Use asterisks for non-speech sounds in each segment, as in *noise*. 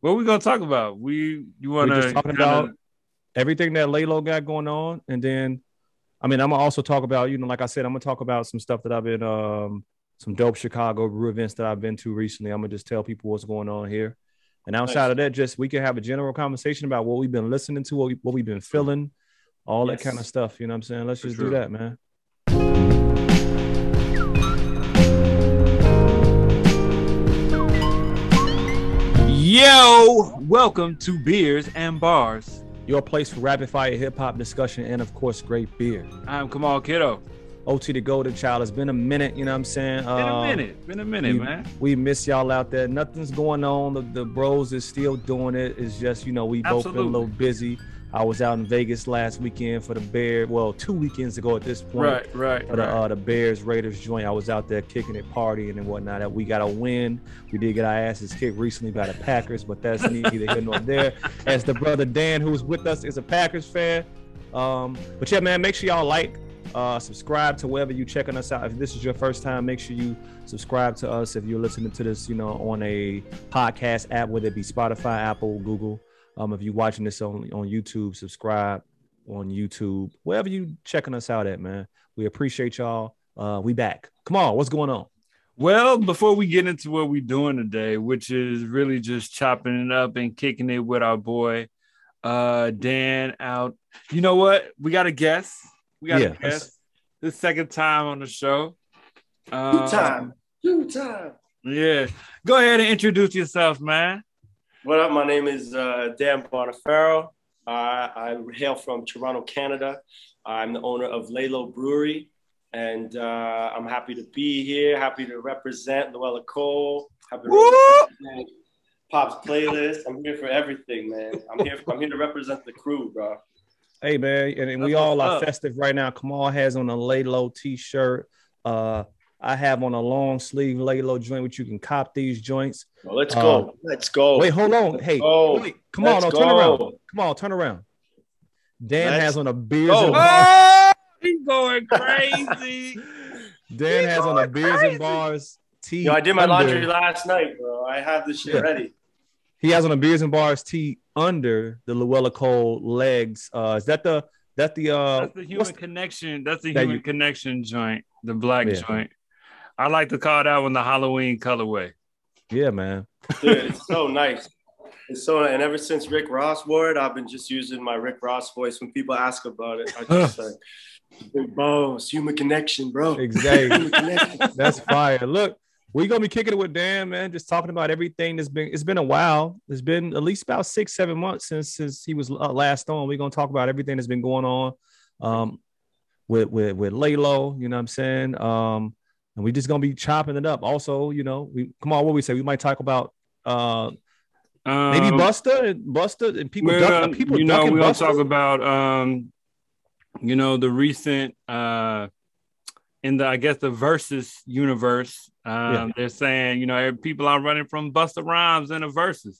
What we gonna talk about? We you want We're just talking about everything that Laylo got going on, and then, I mean, I'm gonna also talk about, you know, like I said, I'm gonna talk about some stuff that I've been, um, some dope Chicago brew events that I've been to recently. I'm gonna just tell people what's going on here, and outside Nice. of that, just we can have a general conversation about what we've been listening to, what, we, what we've been feeling, all that kind of stuff. You know what I'm saying? Let's For just sure. do that, man. Yo, welcome to Beers and Bars. Your place for rapid fire hip hop discussion and of course great beer. I'm Kamal Kiddo. OT the Golden Child. It's been a minute, you know what I'm saying? Been a Um, minute. Been a minute, we, man. we miss y'all out there. Nothing's going on. The, the bros is still doing it. It's just, you know, we both been a little busy. I was out in Vegas last weekend for the Bear. Well, two weekends ago at this point. Right, right, For the, right. uh, the Bears Raiders joint. I was out there kicking it, partying and whatnot. We got a win. We did get our asses kicked recently by the Packers, but that's *laughs* neither here nor there. As the brother Dan, who's with us, is a Packers fan. Um, but yeah, man, make sure y'all like, uh, subscribe to wherever you checking us out. If this is your first time, make sure you subscribe to us. If you're listening to this, you know, on a podcast app, whether it be Spotify, Apple, Google. Um, if you're watching this on on YouTube, subscribe on YouTube, wherever you checking us out at, man. We appreciate y'all. Uh, we back. Come on, what's going on? Well, before we get into what we're doing today, which is really just chopping it up and kicking it with our boy uh Dan out. You know what? We got a guest. We got Yeah, a guest. The second time on the show. Two Um, time. Two time. Yeah. Go ahead and introduce yourself, man. What up? My name is uh, Dan Bonifero. Uh, I hail from Toronto, Canada. I'm the owner of Lalo Brewery, and uh, I'm happy to be here. Happy to represent Luella Cole. Happy to represent Pop's playlist. I'm here for everything, man. I'm here. I'm here to represent the crew, bro. Hey man, and, and we That's all are up. festive right now. Kamal has on a lay low t-shirt. Uh, I have on a long sleeve lay low joint, which you can cop these joints. Well, let's Uh, go. Let's go. Wait, hold on. Hey, wait, come on, Let's no, turn around. Come on, turn around. Dan Let's has on a beers go. and Oh, *laughs* he's going crazy. *laughs* Dan has on a going beers crazy. and bars tee. Yo, I did my under- laundry last night, bro. I have this shit Yeah. *laughs* ready. He has on a beers and bars tee under the Luella Cole legs. Uh, is that the that the uh? That's the human what's- connection. That's the That human you- connection joint, the black Yeah. joint. I like to call that one the Halloween colorway. yeah, man. Dude, it's so nice. It's so and ever since Rick Ross wore it, I've been just using my Rick Ross voice when people ask about it. I just like big bones, human connection, bro. Exactly. *laughs* Human connection. That's fire. Look, we gonna be kicking it with Dan, man. Just talking about everything that's been. It's been a while. It's been at least about six, seven months since since he was uh, last on. We're gonna talk about everything that's been going on, um, with with with Laylo. You know what I'm saying? Um, and we just gonna be chopping it up. Also, you know, we come on. What we say? We might talk about uh maybe Um, Busta and Busta and people. Duck, gonna- people you know, we're gonna talk about um, you know, the recent uh in the I guess the Verzuz universe. Um, Yeah. they're saying, you know, people are running from Busta Rhymes in the Verzuz.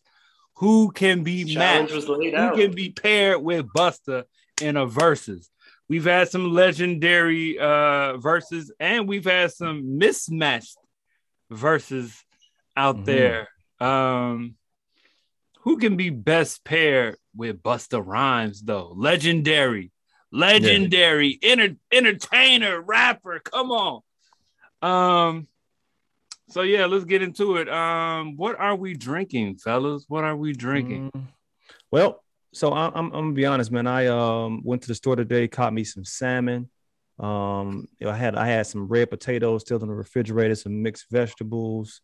Who can be Challenge matched? was laid who out. can be paired with Busta in a Verzuz. We've had some legendary uh Verzuz and we've had some mismatched Verzuz out Mhm. there. Um who can be best paired with Busta Rhymes though? Legendary, legendary, enter- entertainer, rapper. Come on. Um so yeah, let's get into it. Um, what are we drinking, fellas? What are we drinking? Mm. Well, so I'm, I'm, I'm gonna be honest, man. I um went to the store today, caught me some salmon. Um, you know, I had I had some red potatoes still in the refrigerator, some mixed vegetables.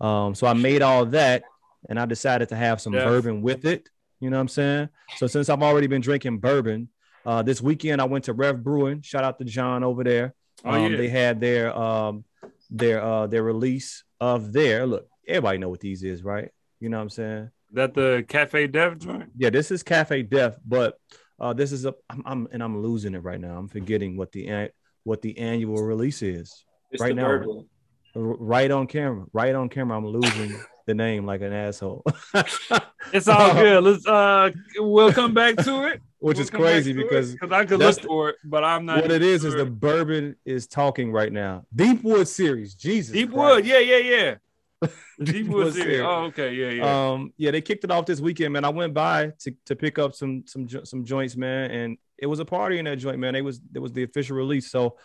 Um, so I made all that, and I decided to have some Yeah. bourbon with it. You know what I'm saying? So since I've already been drinking bourbon, uh, this weekend I went to Rev Brewing. Shout out to John over there. Oh, Um, yeah. They had their um their uh their release of their look. Everybody know what these is, right? You know what I'm saying? That the Cafe Dev joint? Yeah, this is Cafe Def, but uh, this is a I'm, I'm and I'm losing it right now. I'm forgetting what the an- what the annual release is. It's right now. bourbon. R- Right on camera, right on camera, I'm losing the name like an asshole, *laughs* It's all good. Let's uh we'll come back to it. *laughs* which We'll is crazy because it, I could that's look for it, but I'm not what it is is the bourbon is talking right now. Deepwood series, Jesus. Deep Christ. Wood. Yeah, yeah, yeah. *laughs* Deepwood Series. Oh, okay, yeah, yeah. Um, yeah, they kicked it off this weekend, man. I went by to, to pick up some some some joints, man, and it was a party in that joint, man. It was it was the official release. So,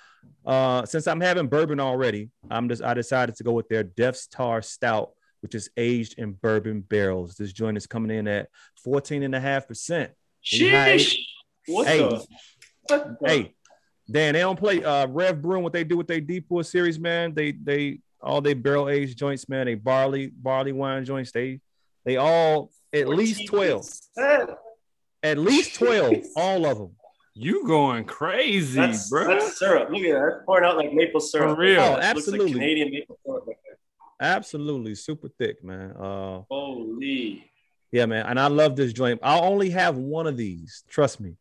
uh, since I'm having bourbon already, I'm just I decided to go with their Deth's Tar Stout, which is aged in bourbon barrels. This joint is coming in at 14 and a half percent. Sheesh. What Hey. the? What the- Hey, Dan, they don't play uh Rev Brewing. What they do with their Deepwood series, man. They they all they barrel aged joints, man. They barley barley wine joints. They they all at least twelve, at least twelve, all of them. You going crazy, That's, bro? that's syrup. Look at that. That's pouring out like maple syrup. For real. Oh, That looks like absolutely. Canadian maple syrup. right there. Absolutely, super thick, man. Uh, Holy. yeah, man. And I love this joint. I'll only have one of these. Trust me.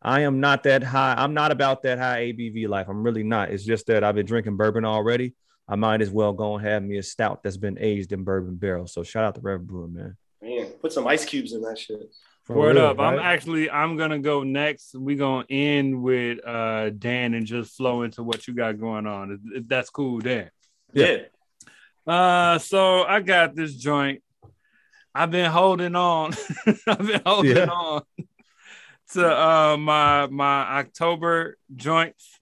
I am not that high. I'm not about that high ABV life. I'm really not. It's just that I've been drinking bourbon already. I might as well go and have me a stout that's been aged in bourbon barrels. So shout out to Rev Brewer, man. Man, put some ice cubes in that shit. For Word real, up. I'm actually I'm gonna go next. We're gonna end with uh Dan and just flow into what you got going on. If, if that's cool, Dan. Yeah. Yeah. Uh so I got this joint. I've been holding on. *laughs* I've been holding Yeah. on *laughs* to uh my my October joints.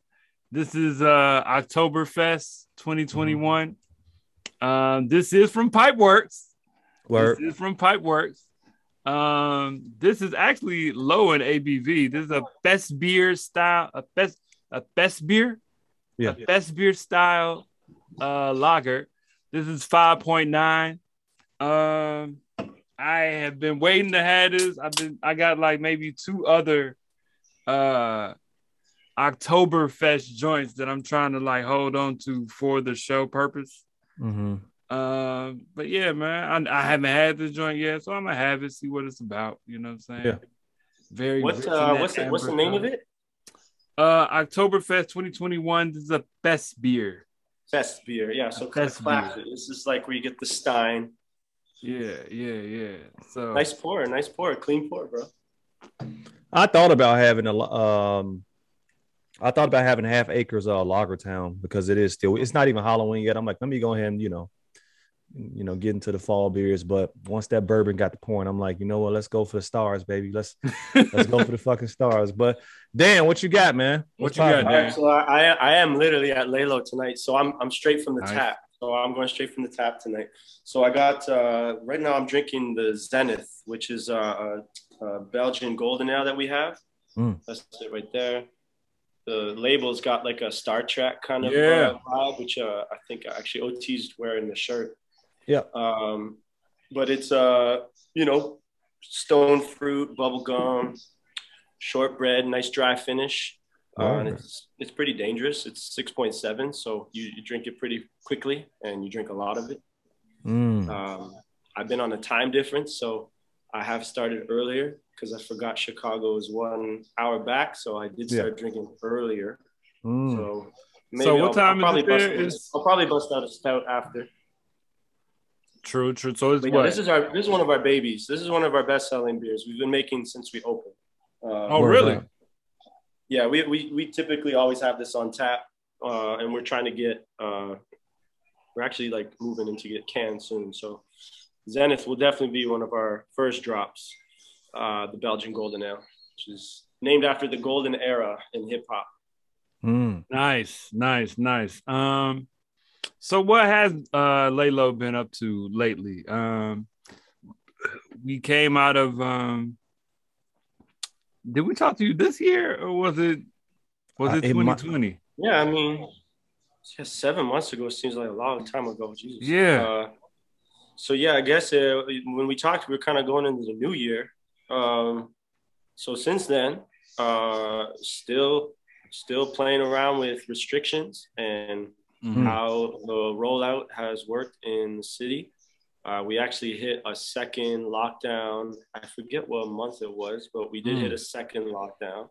This is uh Oktoberfest 2021. Um this is from Pipeworks. Word. This is from Pipeworks. Um, this is actually low in ABV. This is a Festbier style, a best a Festbier, Yeah. a Festbier style uh lager. This is 5.9. Um, I have been waiting to have this. I've been I got like maybe two other uh Oktoberfest joints that I'm trying to like hold on to for the show purpose. Mm-hmm. Um, but yeah, man, I, I haven't had this joint yet, so I'm gonna have it, see what it's about. You know what I'm saying? Yeah. Very. What's uh what's the, what's the name of it? Uh, Oktoberfest 2021. This is a Festbier. Best beer. Yeah. So Best classic. This is like where you get the Stein. Yeah, yeah, yeah. So Nice pour. Nice pour. Clean pour, bro. I thought about having a um I thought about having Half Acre's of Lager Town because it is still it's not even Halloween yet. I'm like, let me go ahead and you know, you know, get into the fall beers. But once that bourbon got the point, I'm like, you know what? Let's go for the stars, baby. Let's let's go for the fucking stars. But Dan, what you got, man? What What's you got, Dan? right, so I, I am literally at Lalo tonight. So I'm I'm straight from the Nice. tap. So I'm going straight from the tap tonight. So I got uh, right now I'm drinking the Zenith, which is uh, a, a Belgian golden ale that we have. Mm. That's it right there. The label's got like a Star Trek kind of Yeah. uh, vibe, which uh, I think actually OT's wearing the shirt. Yeah. Um, but it's uh, you know, stone fruit, bubble gum, shortbread, nice dry finish. Uh, and it's it's pretty dangerous. It's six point seven, so you, you drink it pretty quickly, and you drink a lot of it. Mm. Um, I've been on a time difference, so I have started earlier because I forgot Chicago is one hour back, so I did Yeah. start drinking earlier. Mm. So So what I'll- time is I'll probably it bust out- Is- I'll probably bust out a stout after. True, true. So yeah, this is our this is one of our babies. This is one of our best selling beers. We've been making since we opened. Uh, oh, really? yeah, we, we, we typically always have this on tap, uh, and we're trying to get, uh, we're actually like moving into get canned soon. So Zenith will definitely be one of our first drops, uh, the Belgian Golden Ale, which is named after the golden era in hip hop. Mm. Nice, nice, nice. Um, so what has uh Laylo been up to lately? Um, we came out of um. Did we talk to you this year or was it was Uh, it it might- 2020? Yeah, I mean, just seven months ago seems like a long time ago. Jesus. Yeah. Uh, so yeah, I guess uh, when we talked, we were kind of going into the new year. Um, so since then, uh, still, still playing around with restrictions and Mhm. how the rollout has worked in the city. Uh, we actually hit a second lockdown. I forget what month it was, but we did Mm. hit a second lockdown.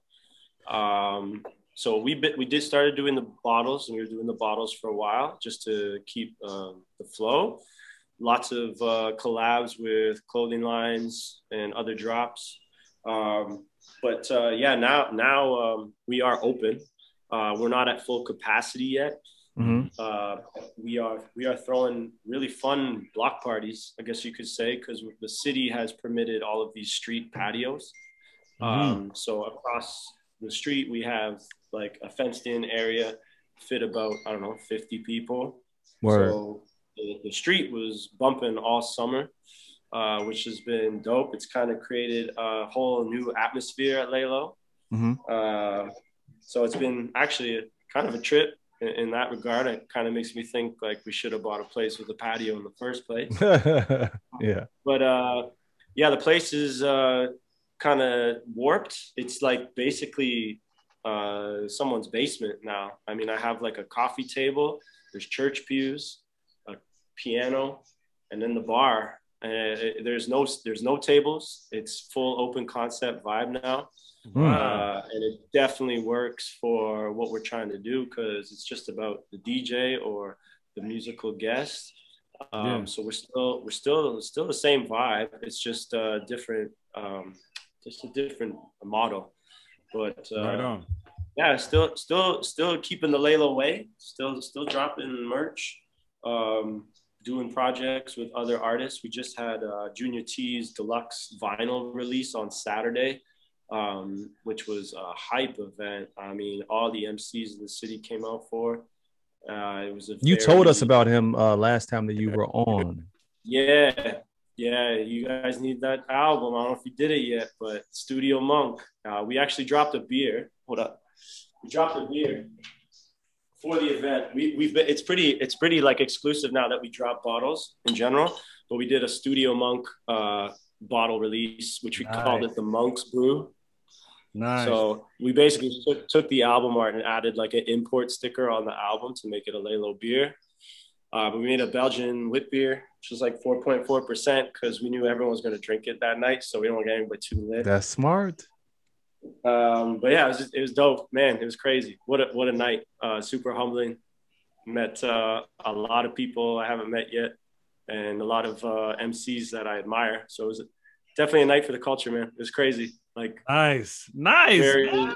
Um, so we bit, we did started doing the bottles, and we were doing the bottles for a while just to keep um, the flow. Lots of uh, collabs with clothing lines and other drops. Um, but uh, yeah, now now um, we are open. Uh, we're not at full capacity yet. Mhm. Uh, we are we are throwing really fun block parties, I guess you could say, because the city has permitted all of these street patios. Um, so across the street, we have like a fenced-in area, fit about I don't know 50 people. Word. So the, the street was bumping all summer, uh, which has been dope. It's kind of created a whole new atmosphere at Lalo. Mhm. Uh, so it's been actually a, kind of a trip in, in that regard. It kind of makes me think like we should have bought a place with a patio in the first place. *laughs* yeah. But uh, yeah, the place is uh, kind of warped. It's like basically uh, someone's basement now. I mean, I have like a coffee table. There's church pews, piano, and then the bar. Uh, there's no there's no tables. It's full open concept vibe now, Mm. uh, and it definitely works for what we're trying to do because it's just about the DJ or the musical guest. Um, Yeah. So we're still we're still still the same vibe. It's just a different um, just a different model. But uh, right on. yeah, still still still keeping the Layla way. Still still dropping merch. Um, doing projects with other artists. We just had uh, Junior T's deluxe vinyl release on Saturday, um, which was a hype event. I mean, all the MCs in the city came out for. Uh, it was a You told us about him uh, last time that you were on. yeah, yeah. You guys need that album. I don't know if you did it yet, but Studio Monk. Uh, we actually dropped a beer. Hold up. We dropped a beer for the event. We, we've been. It's pretty. It's pretty like exclusive now that we drop bottles in general. But we did a Studio Monk uh, bottle release, which we called it the Monk's Brew. Nice. So we basically took, took the album art and added like an import sticker on the album to make it a Lalo beer. Uh, but we made a Belgian wit beer, which was like 4.4% because we knew everyone was going to drink it that night. So we don't want to get anybody too lit. That's smart. Um, but yeah, it was, just, it was dope, man. It was crazy. What a, what a night. Uh, super humbling. Met uh, a lot of people I haven't met yet and a lot of uh, MCs that I admire. So it was definitely a night for the culture, man. It was crazy. Like nice. Nice. very man.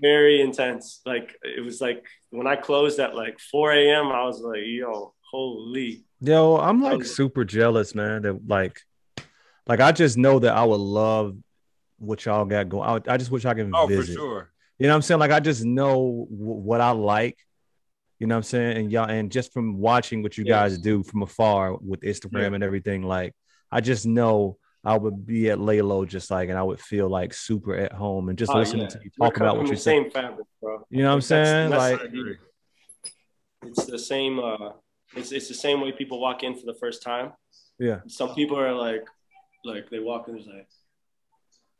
very intense like it was like when i closed at like 4 a.m i was like yo holy Yo, I'm like Okay. super jealous, man. That like, like I just know that I would love what y'all got going. I, I just wish I can Oh, for visit. sure. You know what I'm saying? Like I just know w- what I like. You know what I'm saying? And y'all, and just from watching what you guys do from afar with Instagram Yeah. and everything, like I just know I would be at Laylo just like, and I would feel like super at home and just Oh, listening yeah. to you talk about what you're saying. same fabric bro You know what I'm that's- saying? that's Like, it's the same uh it's, it's the same way people walk in for the first time Yeah. some people are like like they walk in there's like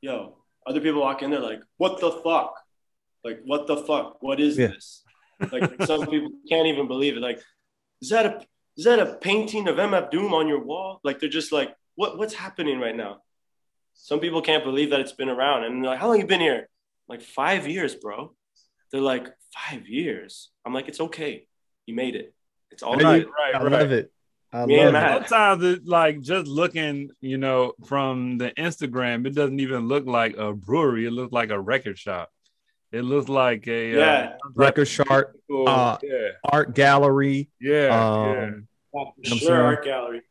yo other people walk in they're like what the fuck? Like what the fuck? What is Yeah. this? Like some people can't even believe it. Like is that a is that a painting of mf doom on your wall? Like they're just like what what's happening right now? Some people can't believe that it's been around. And they're like how long you been here? Like five years bro. They're like five years. I'm like it's okay. You made it. It's all Right, right, I right. love it. I Me love it. Sometimes it's like just looking, you know, from the Instagram, it doesn't even look like a brewery. It looks like a record shop. It looks like a uh, Yeah. Record sharp, cool- uh, yeah, art gallery. yeah, Um, yeah. Yeah, for I'm sure, saying? art gallery.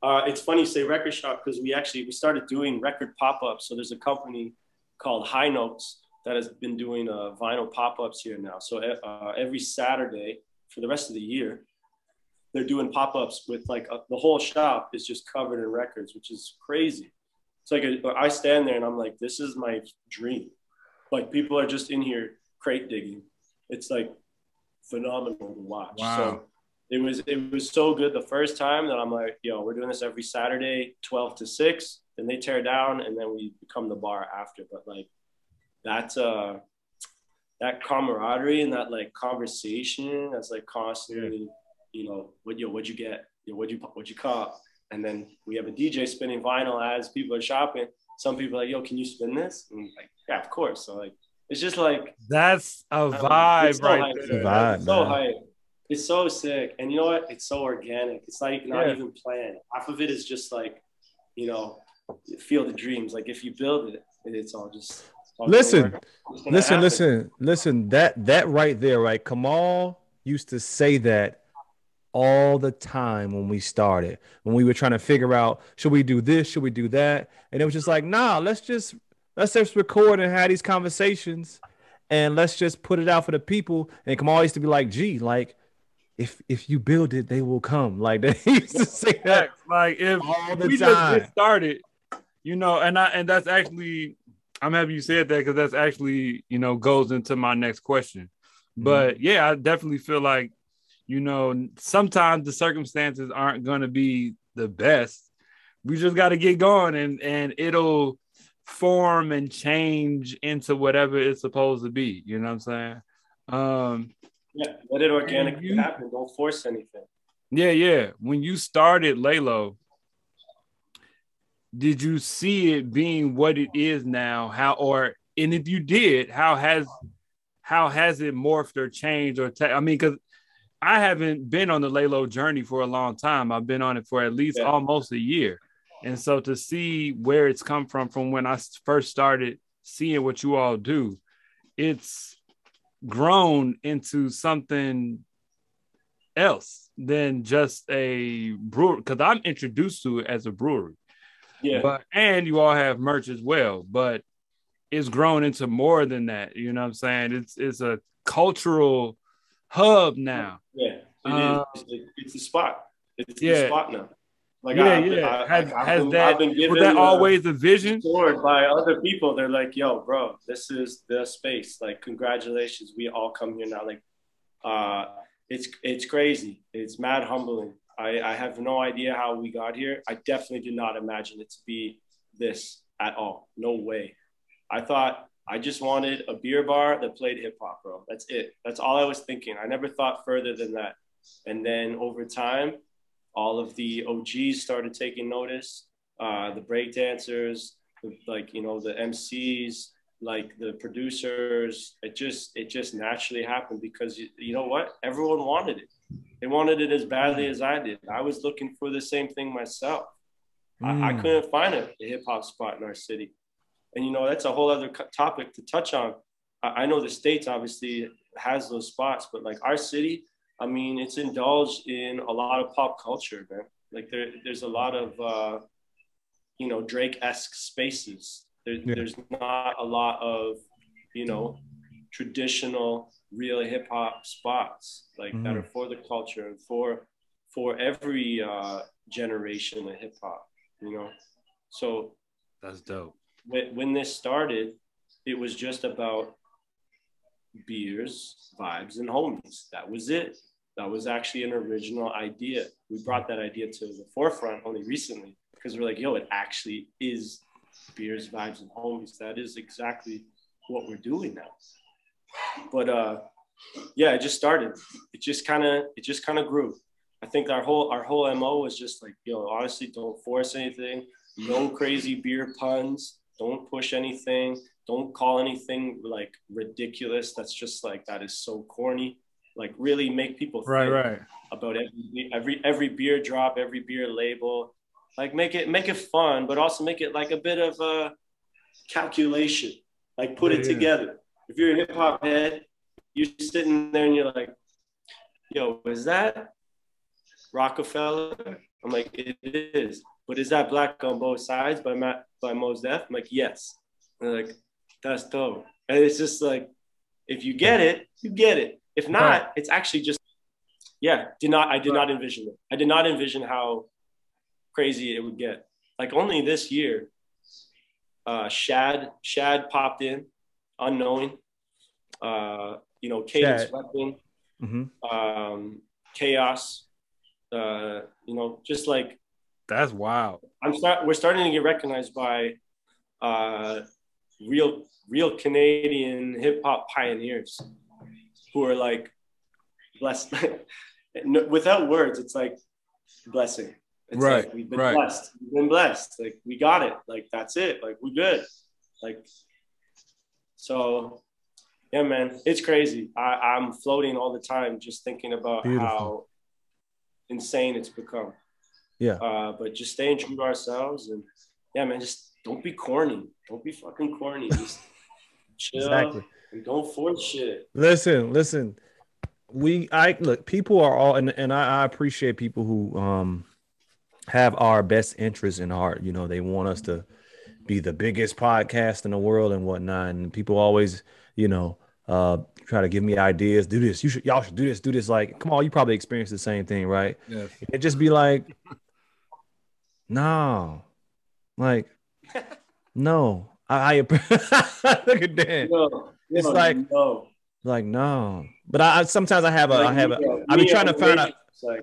Uh, it's funny you say record shop because we actually we started doing record pop-ups. So there's a company called High Notes that has been doing uh, vinyl pop-ups here now. So uh, every Saturday for the rest of the year, they're doing pop-ups with like uh the whole shop is just covered in records, which is crazy. It's like a, I stand there and I'm like, this is my dream. Like people are just in here crate digging. It's like phenomenal to watch. Wow. So it was it was so good the first time that I'm like, yo, we're doing this every Saturday, 12 to 6. Then they tear down and then we become the bar after. But like that's uh that camaraderie and that like conversation that's like constantly, you know, what yo, what'd you get? Yo, what'd you what'd you cop? And then we have a DJ spinning vinyl as people are shopping. Some people are like, yo, can you spin this? And I'm like, yeah, of course. So like it's just like That's a vibe it's so right hype. It's there. vibe. It's so man. hype. It's so sick. And you know what? It's so organic. It's like not Yeah. even planned. Half of it is just like, you know, feel the dreams. Like if you build it, it's all just it's all gonna Listen, work. It's gonna Listen, happen. listen, listen. That that right there, right? Kamal, used to say that all the time when we started, when we were trying to figure out should we do this, should we do that, and it was just like, nah, let's just let's just record and have these conversations, and let's just put it out for the people. And come always to be like, gee, like if if you build it, they will come. *laughs* Like they used to say that. Like if All the we time. just get started, you know, and I and that's actually I'm happy you said that because that's actually you know goes into my next question. Mm-hmm. But yeah, I definitely feel like you know sometimes the circumstances aren't going to be the best. We just got to get going, and and it'll form and change into whatever it's supposed to be. You know what I'm saying? Um, Yeah, let it organically you- happen. Don't force anything. Yeah, yeah. When you started Lalo, did you see it being what it is now? How or and if you did, how has how has it morphed or changed or ta- I mean, because I haven't been on the Lalo journey for a long time. I've been on it for at least Yeah. almost a year, and so to see where it's come from from when I first started seeing what you all do, it's grown into something else than just a brewery because I'm introduced to it as a brewery. Yeah, But and you all have merch as well, but it's grown into more than that. You know what I'm saying? It's it's a cultural hub now. yeah. It Uh, is. It- It's the spot. It's yeah. the spot now. Like yeah, I- yeah. I- has I've has been- that I've been was given, that uh, always a vision? By other people. They're like, "Yo, bro, this is the space. Like, congratulations, we all come here now." Like, uh, it's it's crazy. It's mad humbling. I I have no idea how we got here. I definitely did not imagine it to be this at all. No way. I thought I just wanted a beer bar that played hip hop, bro. That's it. That's all I was thinking. I never thought further than that. And then over time, all of the OGs started taking notice. Uh, the break dancers, like you know, the MCs, like the producers. It just it just naturally happened because you, you know what? Everyone wanted it. They wanted it as badly as I did. I was looking for the same thing myself. I, I Mm. couldn't find a, hip hop spot in our city. And you know, that's a whole other topic to touch on. I, I know the States obviously has those spots, but like our city, I mean, it's indulged in a lot of pop culture, man. Like there, there's a lot of, uh, you know, Drake esque spaces. There, Yeah. There's not a lot of, you know, traditional, real hip hop spots like that Mhm. are for the culture and for for every uh, generation of hip hop. You know, so That's dope. When, this started, it was just about beers, vibes, and homies. That was it. That was actually an original idea. We brought that idea to the forefront only recently because we're like, yo, it actually is beers, vibes, and homies. That is exactly what we're doing now. But uh, yeah, it just started. It just kind of, it just kind of grew. I think our whole our whole mo was just like, yo, honestly, don't force anything. No crazy beer puns. Don't push anything. Don't call anything like ridiculous. That's just like that is so corny. Like really make people Right, think right. about every every every beer drop, every beer label. Like make it make it fun, but also make it like a bit of a calculation. Like put Yeah, it yeah. together. If you're a hip hop head, you're sitting there and you're like, "Yo, is that Rockefeller?" I'm like, "It is." But is that Black on Both Sides by Matt by Mos Def? I'm like, "Yes." And like, "That's dope." And it's just like, if you get it, you get it. If not, Right. it's actually just yeah. Did not I did not envision it. I did not envision how crazy it would get. Like only this year, uh, Shad Shad popped in, unknowing. Uh, you know, Cadence. Weapon, Mhm. um, Chaos. Uh, you know, just like That's wild. I'm start. We're starting to get recognized by uh, real, real Canadian hip hop pioneers who are like blessed. *laughs* Without words, it's like blessing. It's Right, Like we've been right. blessed. We've been blessed. Like we got it. Like that's it. Like we're good. Like so. Yeah, man, it's crazy. I, I'm floating all the time, just thinking about Beautiful. how insane it's become Yeah. uh, but just staying true to ourselves and yeah, man, just don't be corny. Don't be fucking corny. *laughs* Just chill Exactly. and don't force shit. Listen, listen. we I look people are all and, and I, I appreciate people who um have our best interests in heart. You know, they want us to be the biggest podcast in the world and whatnot. And people always, you know, uh try to give me ideas, do this, you should y'all should do this, do this. Like, come on, you probably experienced the same thing, right? Yeah. It just be like, no, like, no. I, I *laughs* look at Dan. No, It's no, like- no. Like, no. But I, I sometimes I have a I Like, have a me, I be trying to find out like,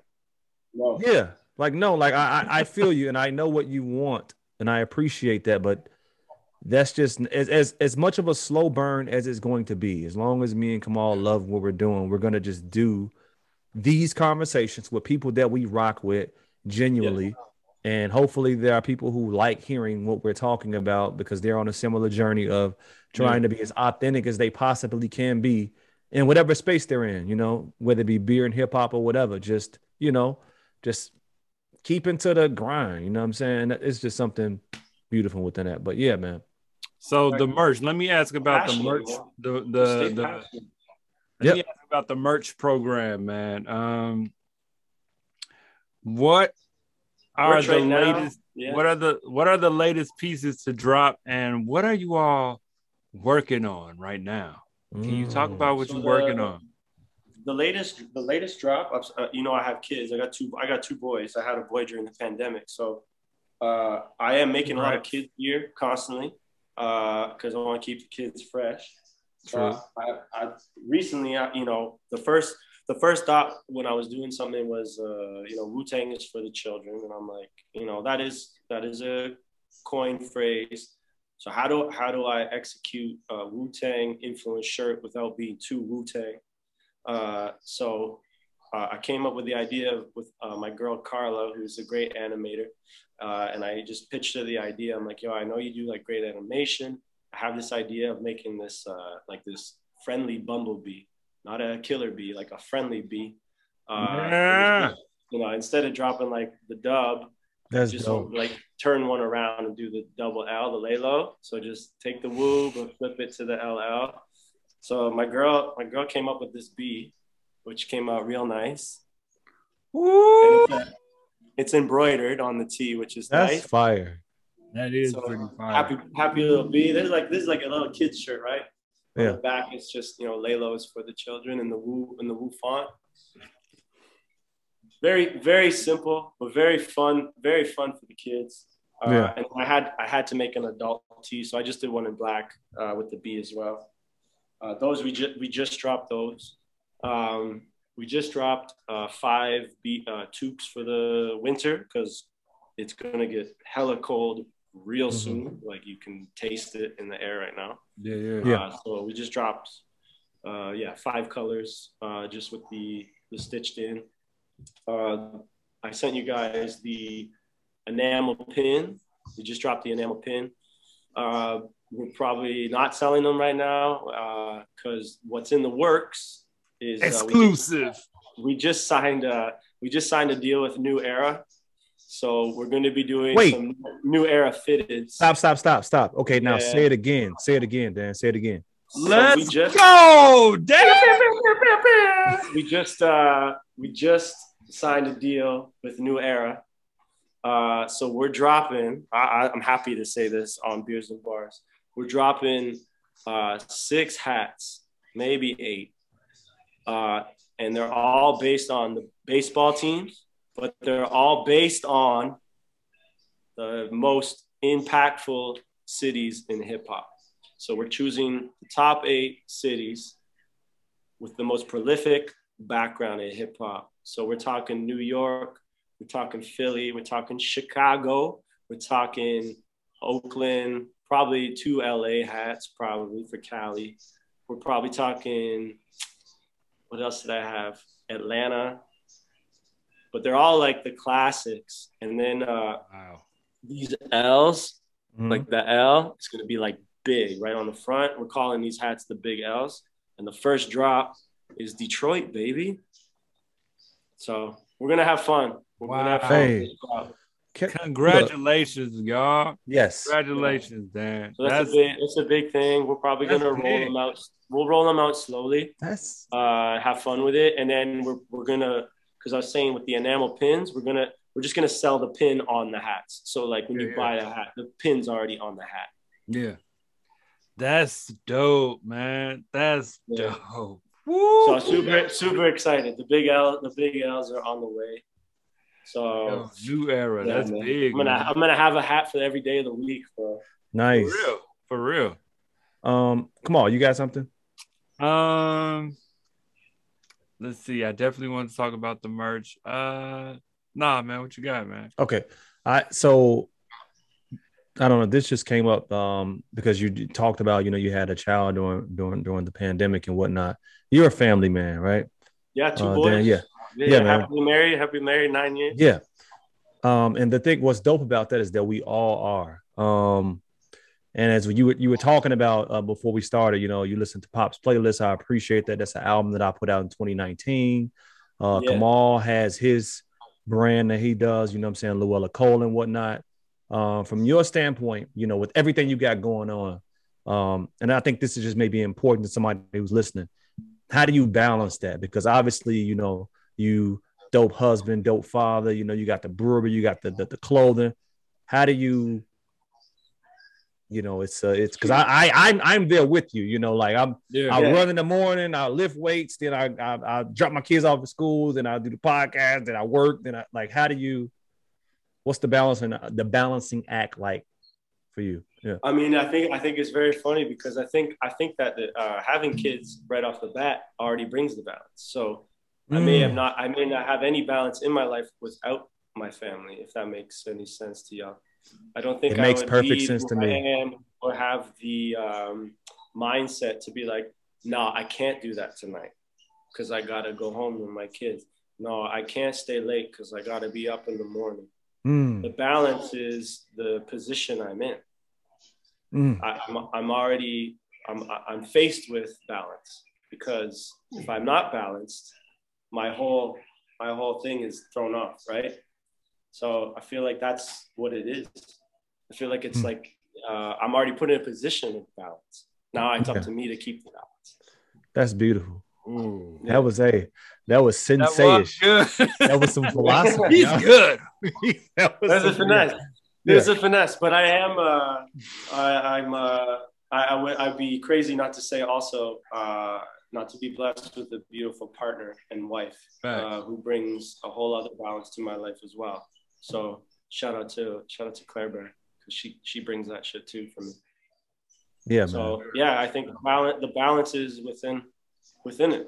no. Yeah. Like no, like I I I feel you and I know what you want and I appreciate that, but that's just as as as much of a slow burn as it's going to be. As long as me and Kamal love what we're doing, we're gonna just do these conversations with people that we rock with genuinely. And hopefully there are people who like hearing what we're talking about because they're on a similar journey of trying to be as authentic as they possibly can be in whatever space they're in, you know, whether it be beer and hip hop or whatever. Just, you know, just keep into the grind. You know what I'm saying? It's just something beautiful within that. But yeah, man. So the merch. Let me ask about the Passionate, merch. The the, Stay the passionate. Let me ask about the merch program, man. Um, what are Merch the right latest? yeah. What are the what are the latest pieces to drop, and what are you all working on right now? Can you talk Mm. about what So you're the- working on? the latest the latest drop I've- uh, you know i have kids i got two i got two boys i had a boy during the pandemic so uh, i am making a lot of Right. kids gear constantly because i want to keep the kids fresh True. uh, I, I recently I, you know the first the first thought when i was doing something was uh, you know wu-tang is for the children. And i'm like you know that is that is a coin phrase. So how do how do i execute a wu-tang influence shirt without being too wu-tang? Uh, so uh, I came up with the idea with uh, my girl Carla, who's a great animator, uh, and I just pitched her the idea. I'm like, yo, I know you do like great animation. I have this idea of making this uh, like this friendly bumblebee, not a killer bee, like a friendly bee. Uh, Yeah. You know, instead of dropping like the dub, That's just dope. like turn one around and do the double L, the lay low. So just take the woo, but flip it to the LL. So my girl, my girl came up with this B, which came out real nice. Woo! And it's, it's embroidered on the T, which is That's nice. fire. That is So, pretty fire. Happy, happy little B. There's like this is like a little kid's shirt, right? On Yeah. the back, it's just you know Laylos for the children and the woo and the woo font. Very, very simple, but very fun. Very fun for the kids. Uh, Yeah. And I had I had to make an adult tee, so I just did one in black uh, with the B as well. Uh, those we just we just dropped those. Um, we just dropped uh, five B uh, tubes for the winter because it's gonna get hella cold real Mhm. soon. Like you can taste it in the air right now. Yeah, yeah. Yeah. Uh, so we just dropped, uh, yeah, five colors, uh, just with the the stitched in. Uh, I sent you guys the enamel pin. We just dropped the enamel pin. Uh, we're probably not selling them right now uh because what's in the works is uh, we just- Exclusive. we just signed a we just signed a deal with New Era, so we're going to be doing Wait. some New Era fitted. Stop, stop, stop, stop. Okay, now Yeah. say it again. Say it again, Dan. Say it again. So we Let's just go. Damn. *laughs* we just uh, we just signed a deal with New Era. Uh, so we're dropping. I, I- I'm happy to say this on Beers and Bars. We're dropping uh, six hats, maybe eight, uh, and they're all based on the baseball teams, but they're all based on the most impactful cities in hip hop. So we're choosing the top eight cities with the most prolific background in hip hop. So we're talking New York, we're talking Philly, we're talking Chicago, we're talking Oakland, probably two LA hats, probably for Cali. We're probably talking, what else did I have? Atlanta. But they're all like the classics. And then uh, Wow. these L's, Mhm. like the L, it's gonna be like big right on the front. We're calling these hats the big L's. And the first drop is Detroit, baby. So we're gonna have fun. We're gonna have fun. Hey. this drop. Ca- Congratulations, y'all. Yes. Congratulations, Dan. So that's, That's, a big, it's a big thing. We're probably gonna roll big. them out. We'll roll them out slowly. That's Uh, have fun with it, and then we're we're gonna because I was saying with the enamel pins, we're gonna we're just gonna sell the pin on the hats. So like when Yeah, you yeah. buy the hat, the pin's already on the hat. yeah. That's dope, man. That's Yeah. dope. Woo! So I'm super super excited. The big L, the big L's are on the way. So Yo, new era. yeah, That's man. big. I'm gonna man. I'm gonna have a hat for every day of the week, bro. Nice. For real. For real. Um, come on, you got something? Um, let's see. I definitely want to talk about the merch. Uh, nah, man. What you got, man? Okay. I so I don't know. This just came up um because you talked about, you know, you had a child during during during the pandemic and whatnot. You're a family man, right? Yeah, two Uh, boys. Dan, yeah. yeah, Yeah, man. happily married, happily married nine years. Yeah. Um, and the thing what's dope about that is that we all are. Um, and as you were you were talking about uh, before we started, you know, you listen to Pop's playlist. I appreciate that. That's an album that I put out in 2019. Uh, Yeah. Kamal has his brand that he does. You know, what I'm saying Luella Cole and whatnot. Uh, from your standpoint, you know, with everything you got going on, um, and I think this is just maybe important to somebody who's listening. How do you balance that? Because obviously, you know, you dope husband, dope father. You know, you got the brewery, you got the the, the clothing. How do you, you know, it's uh, it's because I I I'm I'm there with you. You know, like I'm Yeah. I Yeah. run in the morning, I lift weights, then I, I I drop my kids off at school, then I do the podcast, then I work, then I like. How do you? What's the balancing the balancing act like for you? Yeah. I mean, I think I think it's very funny because I think I think that the, uh, having kids right off the bat already brings the balance. So I may Mm. have not I may not have any balance in my life without my family, if that makes any sense to y'all. I don't think It I makes perfect sense to me. I am or have the um, mindset to be like, no, I can't do that tonight because I gotta go home with my kids. No, I can't stay late because I gotta be up in the morning. Mm. The balance is the position I'm in. Mm. I, I'm, I'm already I'm, I'm faced with balance because if I'm not balanced, my whole my whole thing is thrown off, right? So I feel like that's what it is. I feel like it's Hmm. like uh, I'm already put in a position of balance. Now it's up to me to keep the balance. That's beautiful. Ooh. That was a that was That sensei-ish. good. That was some *laughs* philosophy. He's y'all. good. *laughs* that was There's a some- finesse. There's a finesse, but I am. Uh, I, I'm. Uh, I, I would. I'd be crazy not to say also. Uh, not to be blessed with a beautiful partner and wife uh, who brings a whole other balance to my life as well. So shout out to shout out to Claire Bear because she she brings that shit too for me. Yeah, man. So yeah, I think the balance the balance is within within it.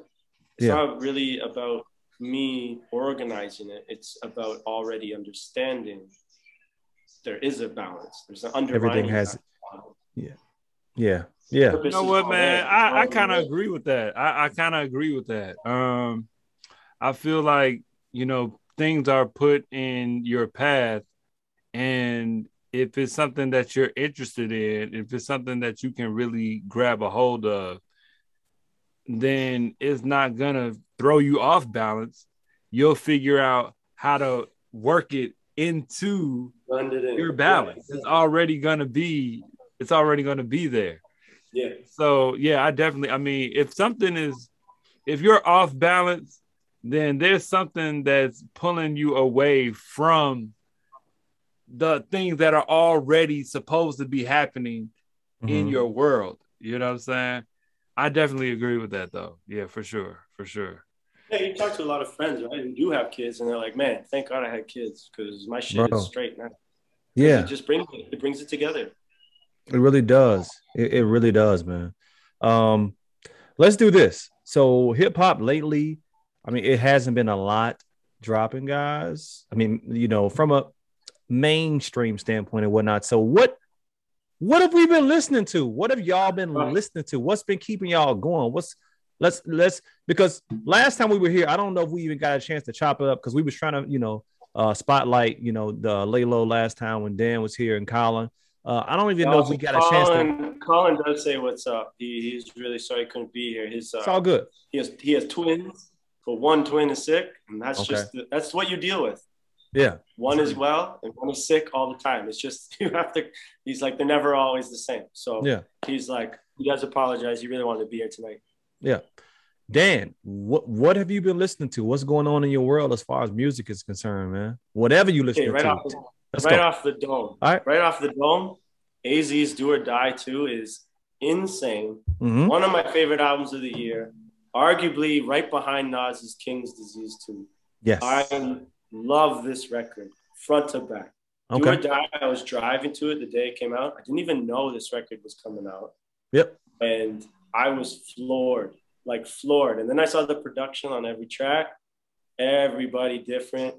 It's Yeah. not really about me organizing it. It's about already understanding there is a balance. There's an underlying Everything has- balance. Yeah. Yeah, yeah. You know what, man? I, I kind of agree with that. I, I kind of agree with that. Um, I feel like you know things are put in your path, and if it's something that you're interested in, if it's something that you can really grab a hold of, then it's not gonna throw you off balance. You'll figure out how to work it into Blend it in. your balance. It's already gonna be. It's already gonna be there. Yeah. So yeah, I definitely. I mean, if something is, if you're off balance, then there's something that's pulling you away from the things that are already supposed to be happening in Mhm. your world. You know what I'm saying? I definitely agree with that, though. Yeah, for sure, for sure. Yeah, you talk to a lot of friends, right? Who do have kids, and they're like, "Man, thank God I had kids because my shit Bro. is straight now." yeah. It just brings it, it brings it together. It really does. It, it really does, man. Um, let's do this. So hip hop lately, I mean, it hasn't been a lot dropping, guys. I mean, you know, from a mainstream standpoint and whatnot. So what what have we been listening to? What have y'all been Right. listening to? What's been keeping y'all going? What's let's let's because last time we were here, I don't know if we even got a chance to chop it up because we was trying to, you know, uh spotlight, you know, the lay low last time when Dan was here and Colin. Uh, I don't even know if we got a chance to. Colin, Colin does say what's up. He, he's really sorry he couldn't be here. His uh, It's all good. he has he has twins, but one twin is sick, and that's Okay. just the, that's what you deal with. Yeah. One is well and one is sick all the time. It's just *laughs* you have to. He's like they're never always the same. So Yeah. he's like he does apologize. He really wanted to be here tonight. Yeah. Dan, what what have you been listening to? What's going on in your world as far as music is concerned, man? Whatever you listen Okay, right to. off the, Let's right go. off the dome. All right. Right off the dome. AZ's Do or Die 2 is insane. Mhm. One of my favorite albums of the year. Arguably right behind Nas is King's Disease 2. Yes. I love this record front to back. Do or Okay. Die, I was driving to it the day it came out. I didn't even know this record was coming out. Yep. And I was floored, like floored. And then I saw the production on every track, everybody different.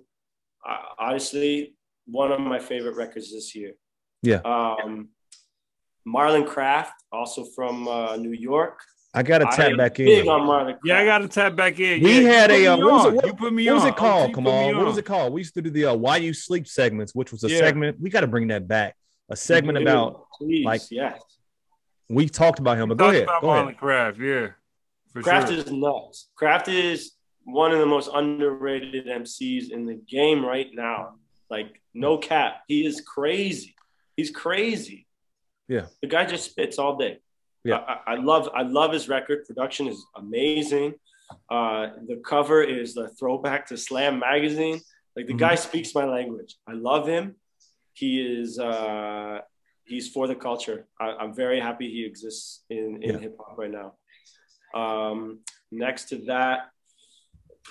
Uh, honestly, one of my favorite records this year. Yeah. Um, Marlon Craft, also from uh, New York. I got to tap am back in. on Marlon Craft. Yeah, I got to tap back in. We Yeah, had a uh, what was it? What, you put me what was it called? OG Come put me on, what was it called? We used to do the uh, "Why You Sleep" segments, which was a Yeah. segment. We got to bring that back. A segment Dude, about please, like- yes. we talked about him. But go ahead, about go ahead. Marlon Craft, yeah. For Craft sure. is nuts. Craft is one of the most underrated MCs in the game right now. Like, no cap. He is crazy. He's crazy. Yeah. The guy just spits all day. Yeah. I, I love I love his record. Production is amazing. Uh, the cover is a throwback to Slam magazine. Like the Mhm. guy speaks my language. I love him. He is uh, he's for the culture. I, I'm very happy he exists in, in Yeah. hip hop right now. Um, next to that,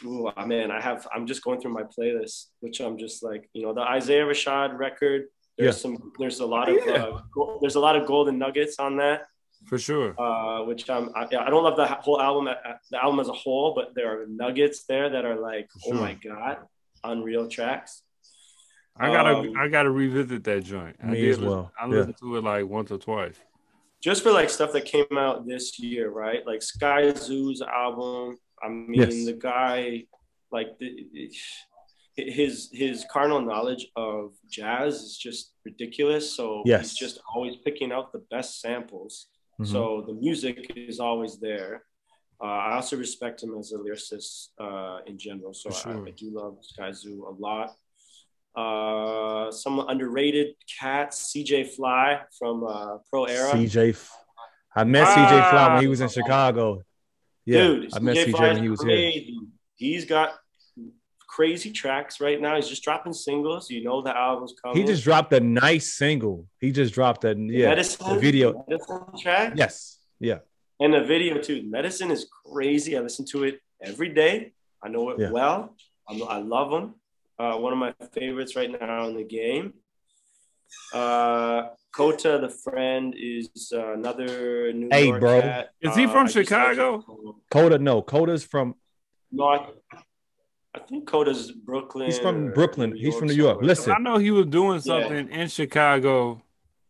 ooh, ah, man, I have I'm just going through my playlist, which I'm just like, you know, the Isaiah Rashad record. There's Yeah. some there's a lot of Yeah. uh, there's a lot of golden nuggets on that For sure. uh, which I'm, I, I don't love the whole album, uh, the album as a whole, but there are nuggets there that are like, For oh my god, unreal tracks. I gotta um, I gotta revisit that joint. I Me did as well. I Yeah. listened to it like once or twice. Just for like stuff that came out this year, right? Like Skyzoo's album. I mean, Yes. the guy, like the, his his carnal knowledge of jazz is just ridiculous. So Yes. he's just always picking out the best samples. Mhm. So the music is always there. Uh, I also respect him as a lyricist uh, in general. So For I. I do love Skyzoo a lot. Uh, some underrated cats, CJ Fly from uh, Pro Era. CJ, I met CJ Fly when he was in Ah. Chicago. Yeah, Dude, I met CJ CJ Fly when he was here. He's got crazy tracks right now. He's just dropping singles. You know the album's coming. He just dropped a nice single. He just dropped a yeah medicine, the video. medicine track. Yes, yeah, And the video too. Medicine is crazy. I listen to it every day. I know it Yeah. well. I'm, I love him. Uh, one of my favorites right now in the game. Uh, Kota, the friend, is uh, another New Hey, York bro. cat. Is he Uh, from I Chicago? Kota, No, Kota's from. No, I, I think Kota's Brooklyn. He's from Brooklyn. He's from New York. somewhere. Listen. I know he was doing something in Chicago.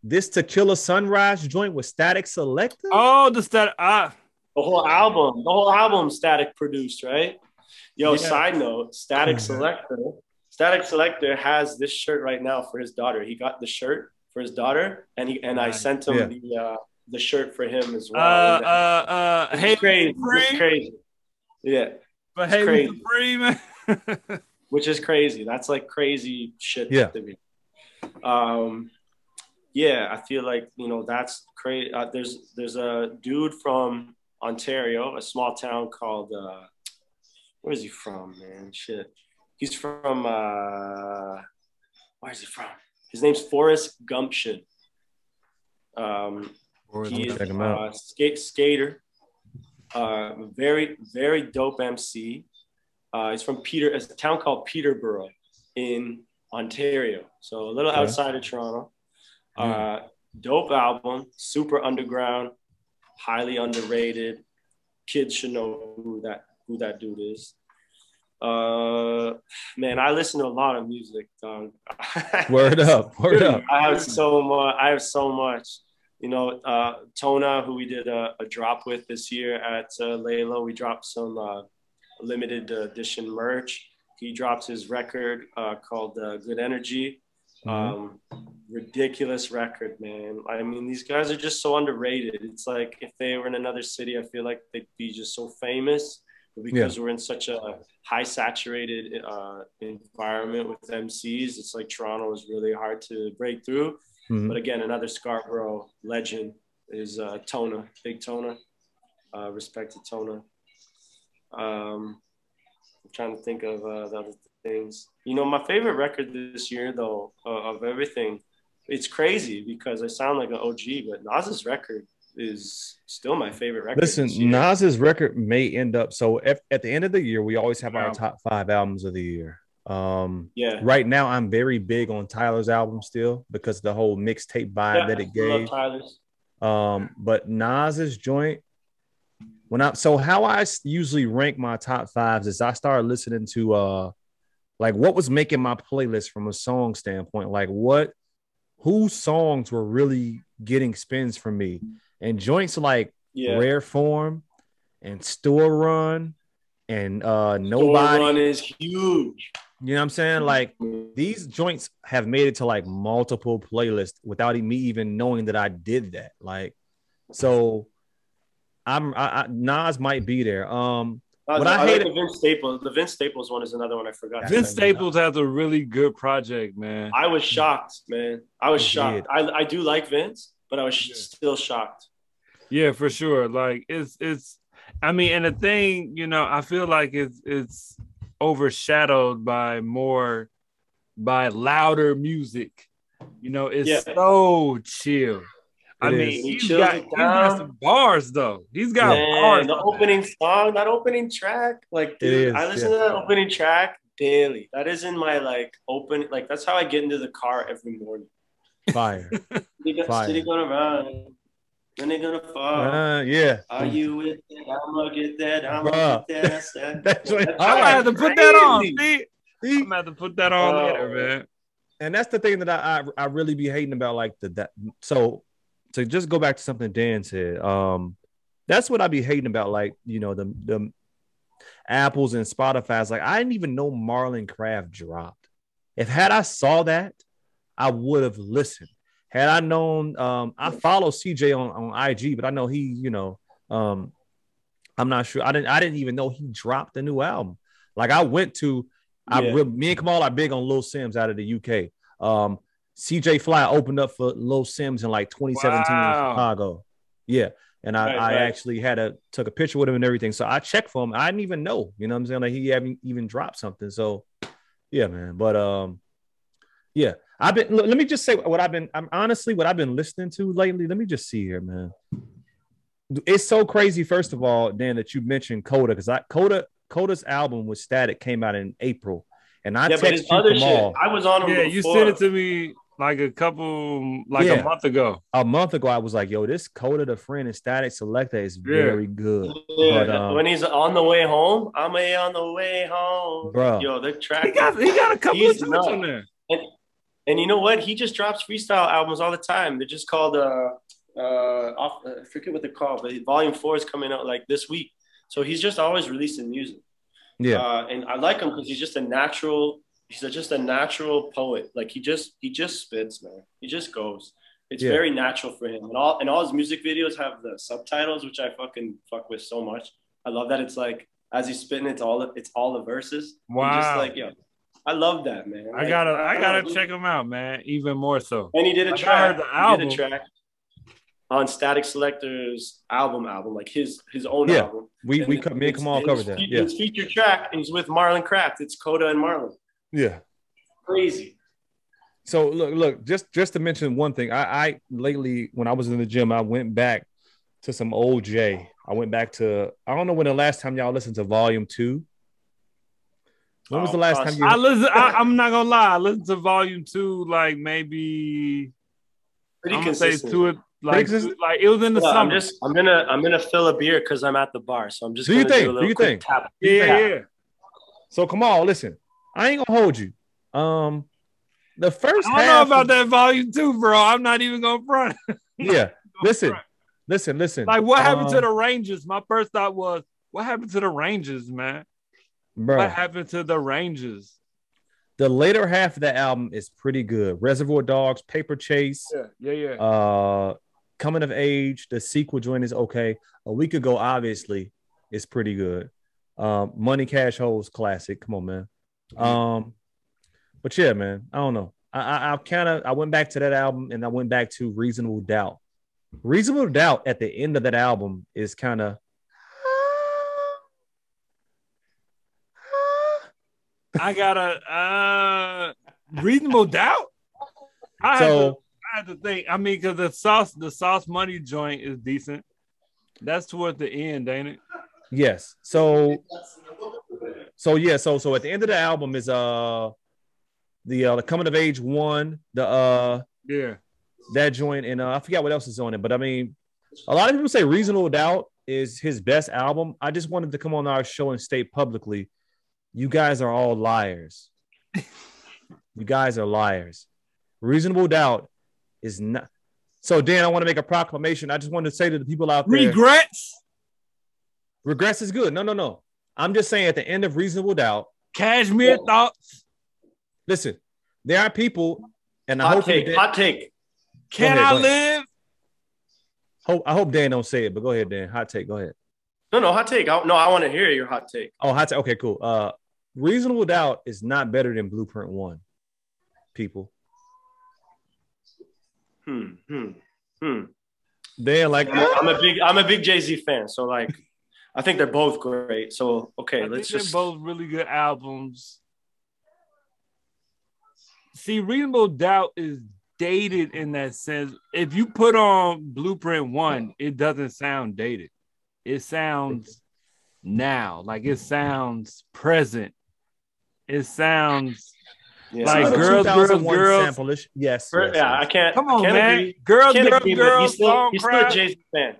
This Tequila Sunrise joint with Statik Selektah. Oh, the stat. Ah, The whole album, the whole album, Statik produced, right? Yo, Yeah. side note, Statik Mhm. Selektah, Statik Selektah has this shirt right now for his daughter. He got the shirt for his daughter, and he and I sent him Yeah. the uh, the shirt for him as uh, well. uh, uh, It's hey, crazy. It's crazy. Yeah, but hey, crazy. Supreme, man. *laughs* which is crazy. That's like crazy shit Yeah. to me. Um, yeah, I feel like you know that's crazy. Uh, there's there's a dude from Ontario, a small town called uh, where is he from, man? Shit, he's from uh, where is he from? His name's Forrest Gumption. Um, he is Check him out. uh, skate skater. Uh, very very dope MC. Uh, he's from Peter, it's a town called Peterborough in Ontario, so a little Okay. outside of Toronto. Uh, dope album, super underground, highly underrated. Kids should know who that who that dude is. Uh, man, I listen to a lot of music. Dog. *laughs* Word up, word up. I have so much. I have so much. You know, uh, Tona, who we did a, a drop with this year at uh, Layla, we dropped some uh, limited edition merch. He dropped his record uh, called uh, Good Energy. Um, ridiculous record, man. I mean, these guys are just so underrated. It's like if they were in another city, I feel like they'd be just so famous. But because we're in such a high saturated uh, environment with MCs, it's like Toronto is really hard to break through. Mhm. But again, another Scarborough legend is uh, Tona, Big Tona. Uh, respect to Tona. Um, I'm trying to think of uh, the other things. You know, my favorite record this year, though, uh, of everything, it's crazy because I sound like an OG, but Nas's record is still my favorite record. Listen. Nas's record may end up so at, at the end of the year, we always have our top five albums of the year. Um, yeah. right now, I'm very big on Tyler's album still because the whole mixtape vibe Yeah, that it gave. Tyler's. Um, but Nas's joint, when I so how I usually rank my top fives is I started listening to uh like what was making my playlist from a song standpoint, like what whose songs were really getting spins from me. And joints like Yeah. Rare Form and Store Run and uh Store Nobody. Run is huge. You know what I'm saying? Like these joints have made it to like multiple playlists without me even knowing that I did that. Like, so I'm I, I, Nas might be there. Um, I, What I I like hate- the Vince Staples. The Vince Staples one is another one I forgot. Vince mention. Staples has a really good project, man. I was shocked, man. I was He shocked. I, I do like Vince, but I was Yeah. still shocked. Yeah, for sure. Like it's it's I mean, and the thing, you know, I feel like it's it's overshadowed by more by louder music. You know, it's Yeah. so chill. I It mean. He he's chills got, it he's got some bars though. He's got Man, bars. the on opening song, that opening track, like dude, is, I listen yeah. to that opening track daily. That is in my like open, like that's how I get into the car every morning. fire. *laughs* City, Fire. city gonna run, then they gonna fall. Uh, yeah. Are you with it? I'ma get that. I'ma get that. *laughs* I said- That's what- That's I'm gonna have to put that on. Crazy. See? See? I'm gonna have to put that on Oh. later, man. and that's the thing that I, I I really be hating about like the that so to just go back to something Dan said um that's what I'd be hating about like you know the the apples and Spotify's like I didn't even know Marlon Craft dropped if had I saw that I would have listened had I known um I follow CJ on on IG but I know he you know um I'm not sure I didn't I didn't even know he dropped a new album like I went to Yeah. re- me and Kamal are big on Lil Simz out of the UK. Um, CJ Fly opened up for Lil Simz in like 2017 Wow. in Chicago. Yeah. And I, Right, I right. actually had a took a picture with him and everything. So I checked for him. I didn't even know, you know what I'm saying? Like he hadn't even dropped something. So yeah, man. But um, yeah, I've been look, let me just say what I've been I'm honestly what I've been listening to lately. Let me just see here, man. It's so crazy, first of all, Dan, that you mentioned Kota, because I Kota Kota's album with Statik came out in April. And I Yeah, but texted his you other Kamal shit, I was on him. Yeah, you sent it to me like a couple like Yeah. a month ago. a month ago. I was like, yo, this Kota the friend and Statik Selektah is very good. Yeah, But, um, when he's on the way home, I'm a on the way home. Bruh. Yo, the track. He got he got a couple He's of joints nuts. on there. and you know what? He just drops freestyle albums all the time. They're just called uh uh off, I forget what they're called, but Volume Four is coming out like this week. So he's just always releasing music. Yeah. Uh, and I like him because he's just a natural. He's a, just a natural poet. Like he just he just spits, man. He just goes. It's Yeah. very natural for him. And all and all his music videos have the subtitles, which I fucking fuck with so much. I love that it's like as he's spitting, it's all it's all the verses. And just Wow. like yo, I love that man. I gotta I gotta check him out, man. Even more so. And he did a track. heard the He did a track on Statik Selektah's album, album like his his own Yeah. album. We we And co- me and Kamal covered that. Yeah. His feature track He's with Marlon Craft. It's Kota and Marlon. Yeah. Crazy. So look, look, just just to mention one thing, I, I lately when I was in the gym, I went back to some old J. I went back to I don't know when the last time y'all listened to Volume Two. When was Oh, the last time you? I listen. I, I'm not gonna lie. I listened to volume two, like maybe Pretty I'm gonna say consistent. two, it like consistent? two- like it was in the Yeah, I'm summer. just I'm gonna I'm gonna fill a beer because I'm at the bar. So I'm just Do you gonna think? do a Do you quick think? tap. yeah, tap. yeah. So Kamal, listen, I ain't gonna hold you. Um, the first I don't know about of- that volume two, bro. I'm not even gonna front. *laughs* Yeah, listen, front. listen, listen. Like what happened to Um, the Rangers? My first thought was, what happened to the Rangers, man? bro? What happened to the Rangers? The later half of the album is pretty good. Reservoir Dogs, Paper Chase, Yeah, yeah, yeah. uh, Coming of Age. The sequel joint is okay. A week ago, obviously, is pretty good. Um, Money Cash Hoes classic. Come on, man. Um, but yeah, man, I don't know. I I, I kind of I went back to that album and I went back to Reasonable Doubt. Reasonable Doubt at the end of that album is kind of I got a uh, reasonable doubt. I So- have to, I have to think. I mean, because the sauce, the sauce money joint is decent. That's toward the end, ain't it? yes. So so yeah, so so at the end of the album is uh the uh the coming of age one, the uh Yeah. that joint, and uh, I forgot what else is on it. But I mean, a lot of people say Reasonable Doubt is his best album. I just wanted to come on our show and state publicly, you guys are all liars. you guys are liars. Reasonable Doubt is not. So Dan, I want to make a proclamation. I just want to say to the people out there, Regrets, regrets is good. No, no, no. I'm just saying at the end of Reasonable Doubt, cashmere thoughts. listen, there are people, and I Hot hope, take. Hot take. Can ahead, I live? hope I hope Dan don't say it, but go ahead, Dan. Hot take. Go ahead. No, no, hot take. I, no, I want to hear your hot take. Oh, hot take. Okay, cool. Uh, Reasonable Doubt is not better than Blueprint One. People, Hmm. Hmm. Hmm. they're like, I'm a, I'm a big I'm a big Jay Z fan, so like I think they're both great. So okay, I let's think just they're both really good albums. See, Reasonable Doubt is dated in that sense. If you put on Blueprint One, it doesn't sound dated. It sounds now, like it sounds present. It sounds yeah. like Some girls, girls, girls. sample-ish. Yes, For- yes, yeah, I can't. come on, can't man. Agree. Girls, Can't girls, agree, girls, he's still he's still a. Jay Z fan.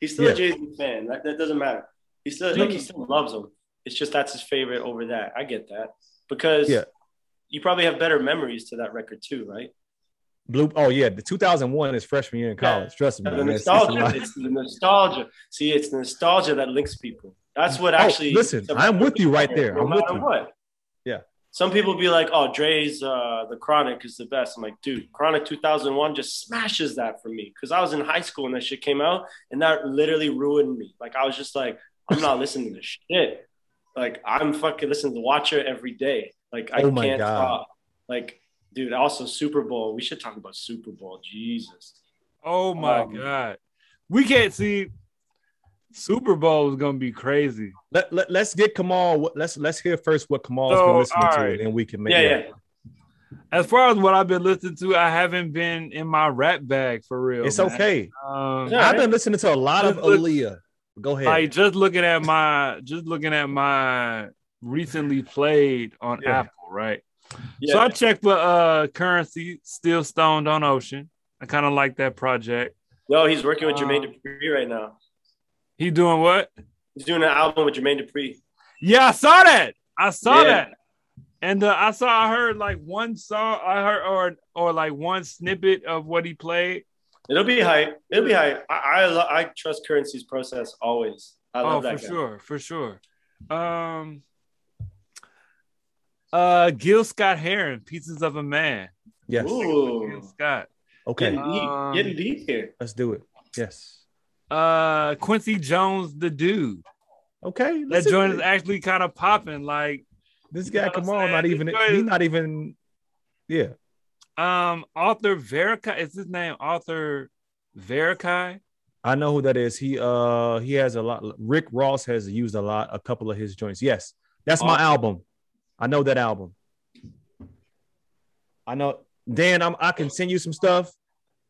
He's still Yeah. a Jay Z fan. That, that doesn't matter. He still like he still loves them. It's just that's his favorite over that. I get that because Yeah. you probably have better memories to that record too, right? Blue. Oh yeah, the 2001 is freshman year in college. Trust me. The man. It's- it's nostalgia. The nostalgia. See, it's the nostalgia that links people. That's what Oh, actually. listen, I'm with you right there. No I'm with you. what. Yeah. Some people be like, "Oh, Dre's uh, the Chronic is the best." I'm like, dude, Chronic 2001 just smashes that for me because I was in high school when that shit came out, and that literally ruined me. Like, I was just like, I'm not listening to this shit. Like, I'm fucking listening to Watcher every day. Like, I Oh my can't God. stop. Like, dude, also Super Bowl. We should talk about Super Bowl. Jesus. Oh my Um, god, we can't see. Super Bowl is gonna be crazy. Let, let, let's get Kamal. Let's let's hear first what Kamal's So, been listening all to, right. and then we can make. Yeah, yeah. As far as what I've been listening to, I haven't been in my rap bag for real. It's man. okay. Um, Yeah. I've been listening to a lot of Just Aaliyah. Go ahead. like just looking at my just looking at my recently played on Yeah. Apple, right? Yeah. So I checked for uh currency, still stoned on ocean. I kind of like that project. no, he's working with Jermaine Um, Dupri right now. He doing what? He's doing an album with Jermaine Dupri. Yeah, I saw that. I saw Yeah. that. And uh, I saw I heard like one song I heard or or like one snippet of what he played. It'll be hype. It'll be hype. I I, lo- I trust Currency's process always. I Oh, love for guy. sure, for sure. Um uh Gil Scott Heron, Pieces of a Man. yes. Gil Scott. Okay. getting deep, Um, getting deep here. Let's do it. Yes. Uh Quincy Jones, the dude. Okay. That joint is actually kind of popping. Like This you guy know what I'm Kamal saying? not even. He's not even. Yeah. Um Arthur Verocai. Is his name Arthur Verocai? I know who that is. He uh he has a lot. Rick Ross has used a lot, a couple of his joints. Yes, that's my Awesome. album. I know that album. I know Dan. I'm, I can send you some stuff.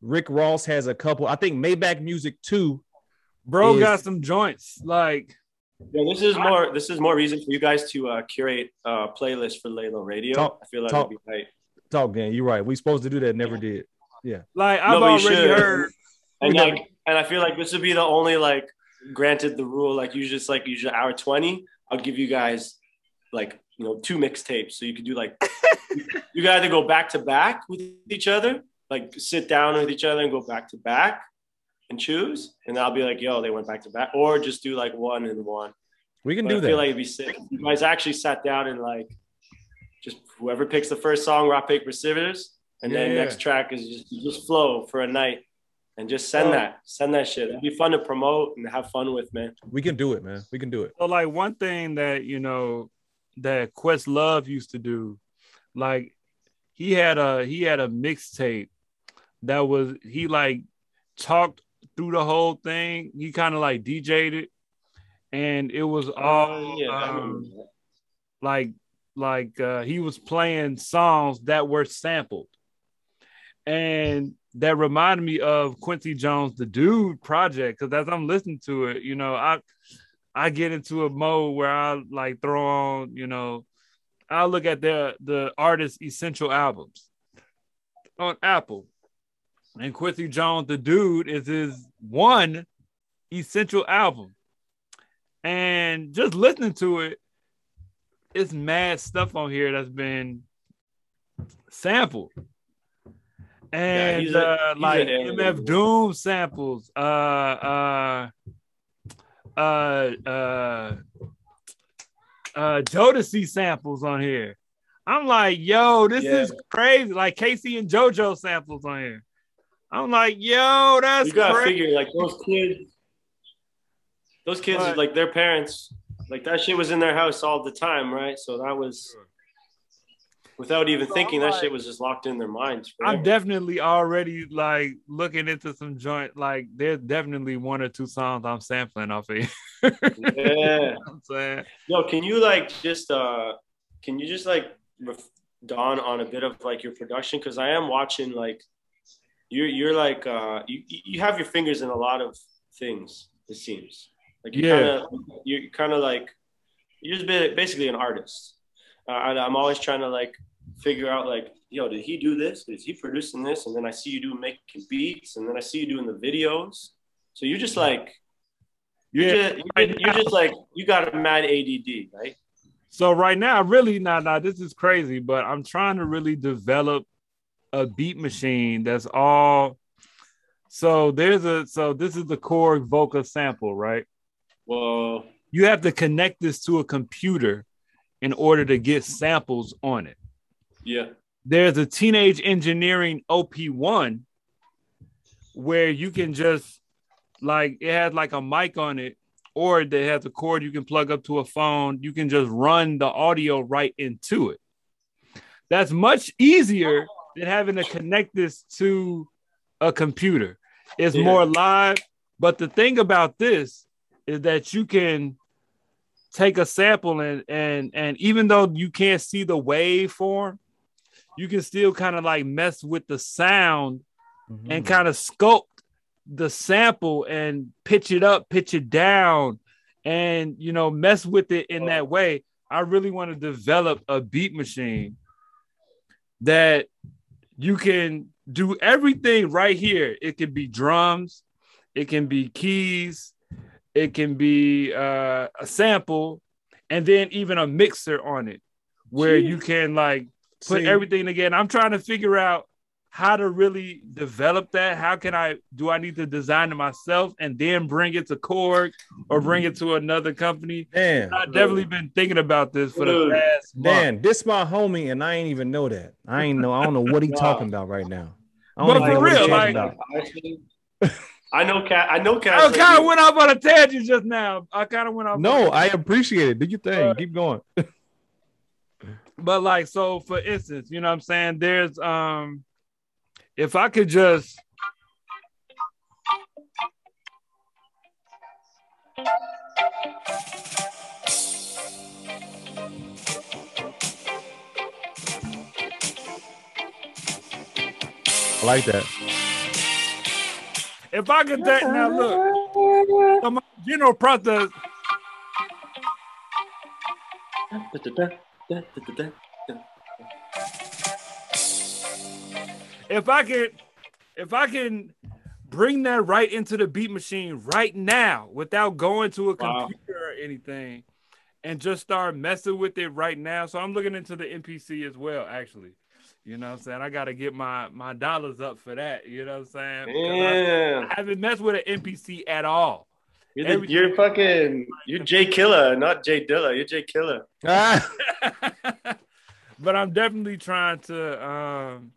Rick Ross has a couple. I think Maybach Music too. Bro Is- got some joints. Like Yeah, this is more. This is more reason for you guys to uh, curate a playlist for Laylo Radio. Talk- I feel like talk. it'd be hype. Talk, Dan. You're right. We supposed to do that. Never did. Yeah. Like I've but you already should. heard And like, and I feel like this would be the only like, granted the rule, like usually it's like usually hour twenty. I'll give you guys like you know two mixtapes, so you could do like *laughs* you got to go back to back with each other, like sit down with each other and go back to back and choose, and I'll be like, yo, they went back to back, or just do like one and one. We can But do I that. feel like it'd be sick. if You guys actually sat down and like, just whoever picks the first song, rock paper scissors, and then Yeah. next track is just just flow for a night. and just send Oh. that, send that shit. It'd be fun to promote and have fun with, man. We can do it, man. We can do it. So like one thing that you know that Questlove used to do, like he had a he had a mixtape that was he like talked through the whole thing. He kind of like DJ'd it, and it was all Uh, yeah, um, like like uh, he was playing songs that were sampled, and that reminded me of Quincy Jones, the Dude project. Because as I'm listening to it, you know, I I get into a mode where I like throw on, you know, I look at the the artist's essential albums on Apple, and Quincy Jones, the Dude, is his one essential album, and just listening to it it's mad stuff on here that's been sampled. And he's a- uh, like. MF Doom samples, uh uh uh uh uh Jodeci samples on here. I'm like, yo, this Yeah. is crazy. Like K-Ci and JoJo samples on here. I'm like, yo, that's You gotta crazy. figure like those kids, those kids, Right. like their parents, like that shit was in their house all the time, right? So that was without even So thinking, I'm that shit was just locked in their minds. I'm definitely already like looking into some joint. Like there's definitely one or two songs I'm sampling off of. here. *laughs* yeah. I'm saying Yo, can you like just uh, can you just like ref- dawn on a bit of like your production? Because I am watching like you're you're like uh, you you have your fingers in a lot of things. It seems like you're Yeah. kind of you're kind of like you're just ba- basically an artist. Uh, I'm always trying to like figure out like, yo, did he do this? Is he producing this? And then I see you do making beats, and then I see you doing the videos. So you're just like you're, Yeah, just, you're, just, you're just like you got a mad ADD, right? so. Right now, really not. Now this is crazy, but I'm trying to really develop a beat machine that's all. So there's a so this is the Korg Volca sample, right? Well, You have to connect this to a computer in order to get samples on it. yeah, there's a teenage engineering OP1 where you can just like it has like a mic on it, or it has a cord you can plug up to a phone. You can just run the audio right into it. That's much easier than having to connect this to a computer. It's Yeah. more live. But the thing about this is that you can take a sample and and and even though you can't see the waveform, you can still kind of like mess with the sound and mm-hmm. kind of sculpt the sample and pitch it up, pitch it down, and you know, mess with it in that way. I really want to develop a beat machine that you can do everything right here. It can be drums, it can be keys, it can be uh, a sample, and then even a mixer on it where you can like put See- everything together. I'm trying to figure out how to really develop that. How can I do I need to design it myself and then bring it to Korg or bring it to another company? Dan, I've definitely been thinking about this for the Dude. past month. Dan, this my homie, and I ain't even know that. I ain't know. I don't know what he *laughs* Wow. talking about right now. I But don't for know what real, talking like- about. I know cat. I know cat. I kind of went off on a tangent just now. I kind of went off. No, I appreciate it. Do your thing. Uh, Keep going. *laughs* but like so for instance you know what i'm saying there's um if i could just I like that. If i could take now look. So general process if i could if i can bring that right into the beat machine right now without going to a Wow. computer or anything and just start messing with it right now. So i'm looking into the MPC as well actually you know what i'm saying i gotta get my my dollars up for that you know what i'm saying Because I- I haven't messed with an MPC at all. You're, the, Everything- you're fucking. You're Jay Killer, not J Dilla. You're Jay Killer. *laughs* But I'm definitely trying to um,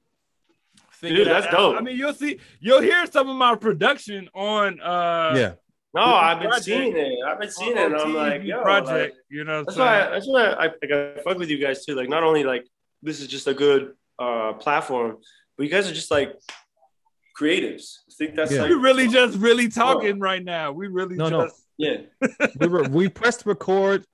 figure Dude, that's out. dope. I mean, you'll see, you'll hear some of my production on uh yeah. No, I've been Project. seeing it. I've been seeing on it, and I'm like, yo, project. like, you know, what that's I'm why. saying? That's why I, like, I fuck with you guys too. Like, not only like this is just a good uh platform, but you guys are just like creatives. I think that's Yeah. like we really just really talking right now. We really No, no. just yeah. *laughs* we were we pressed record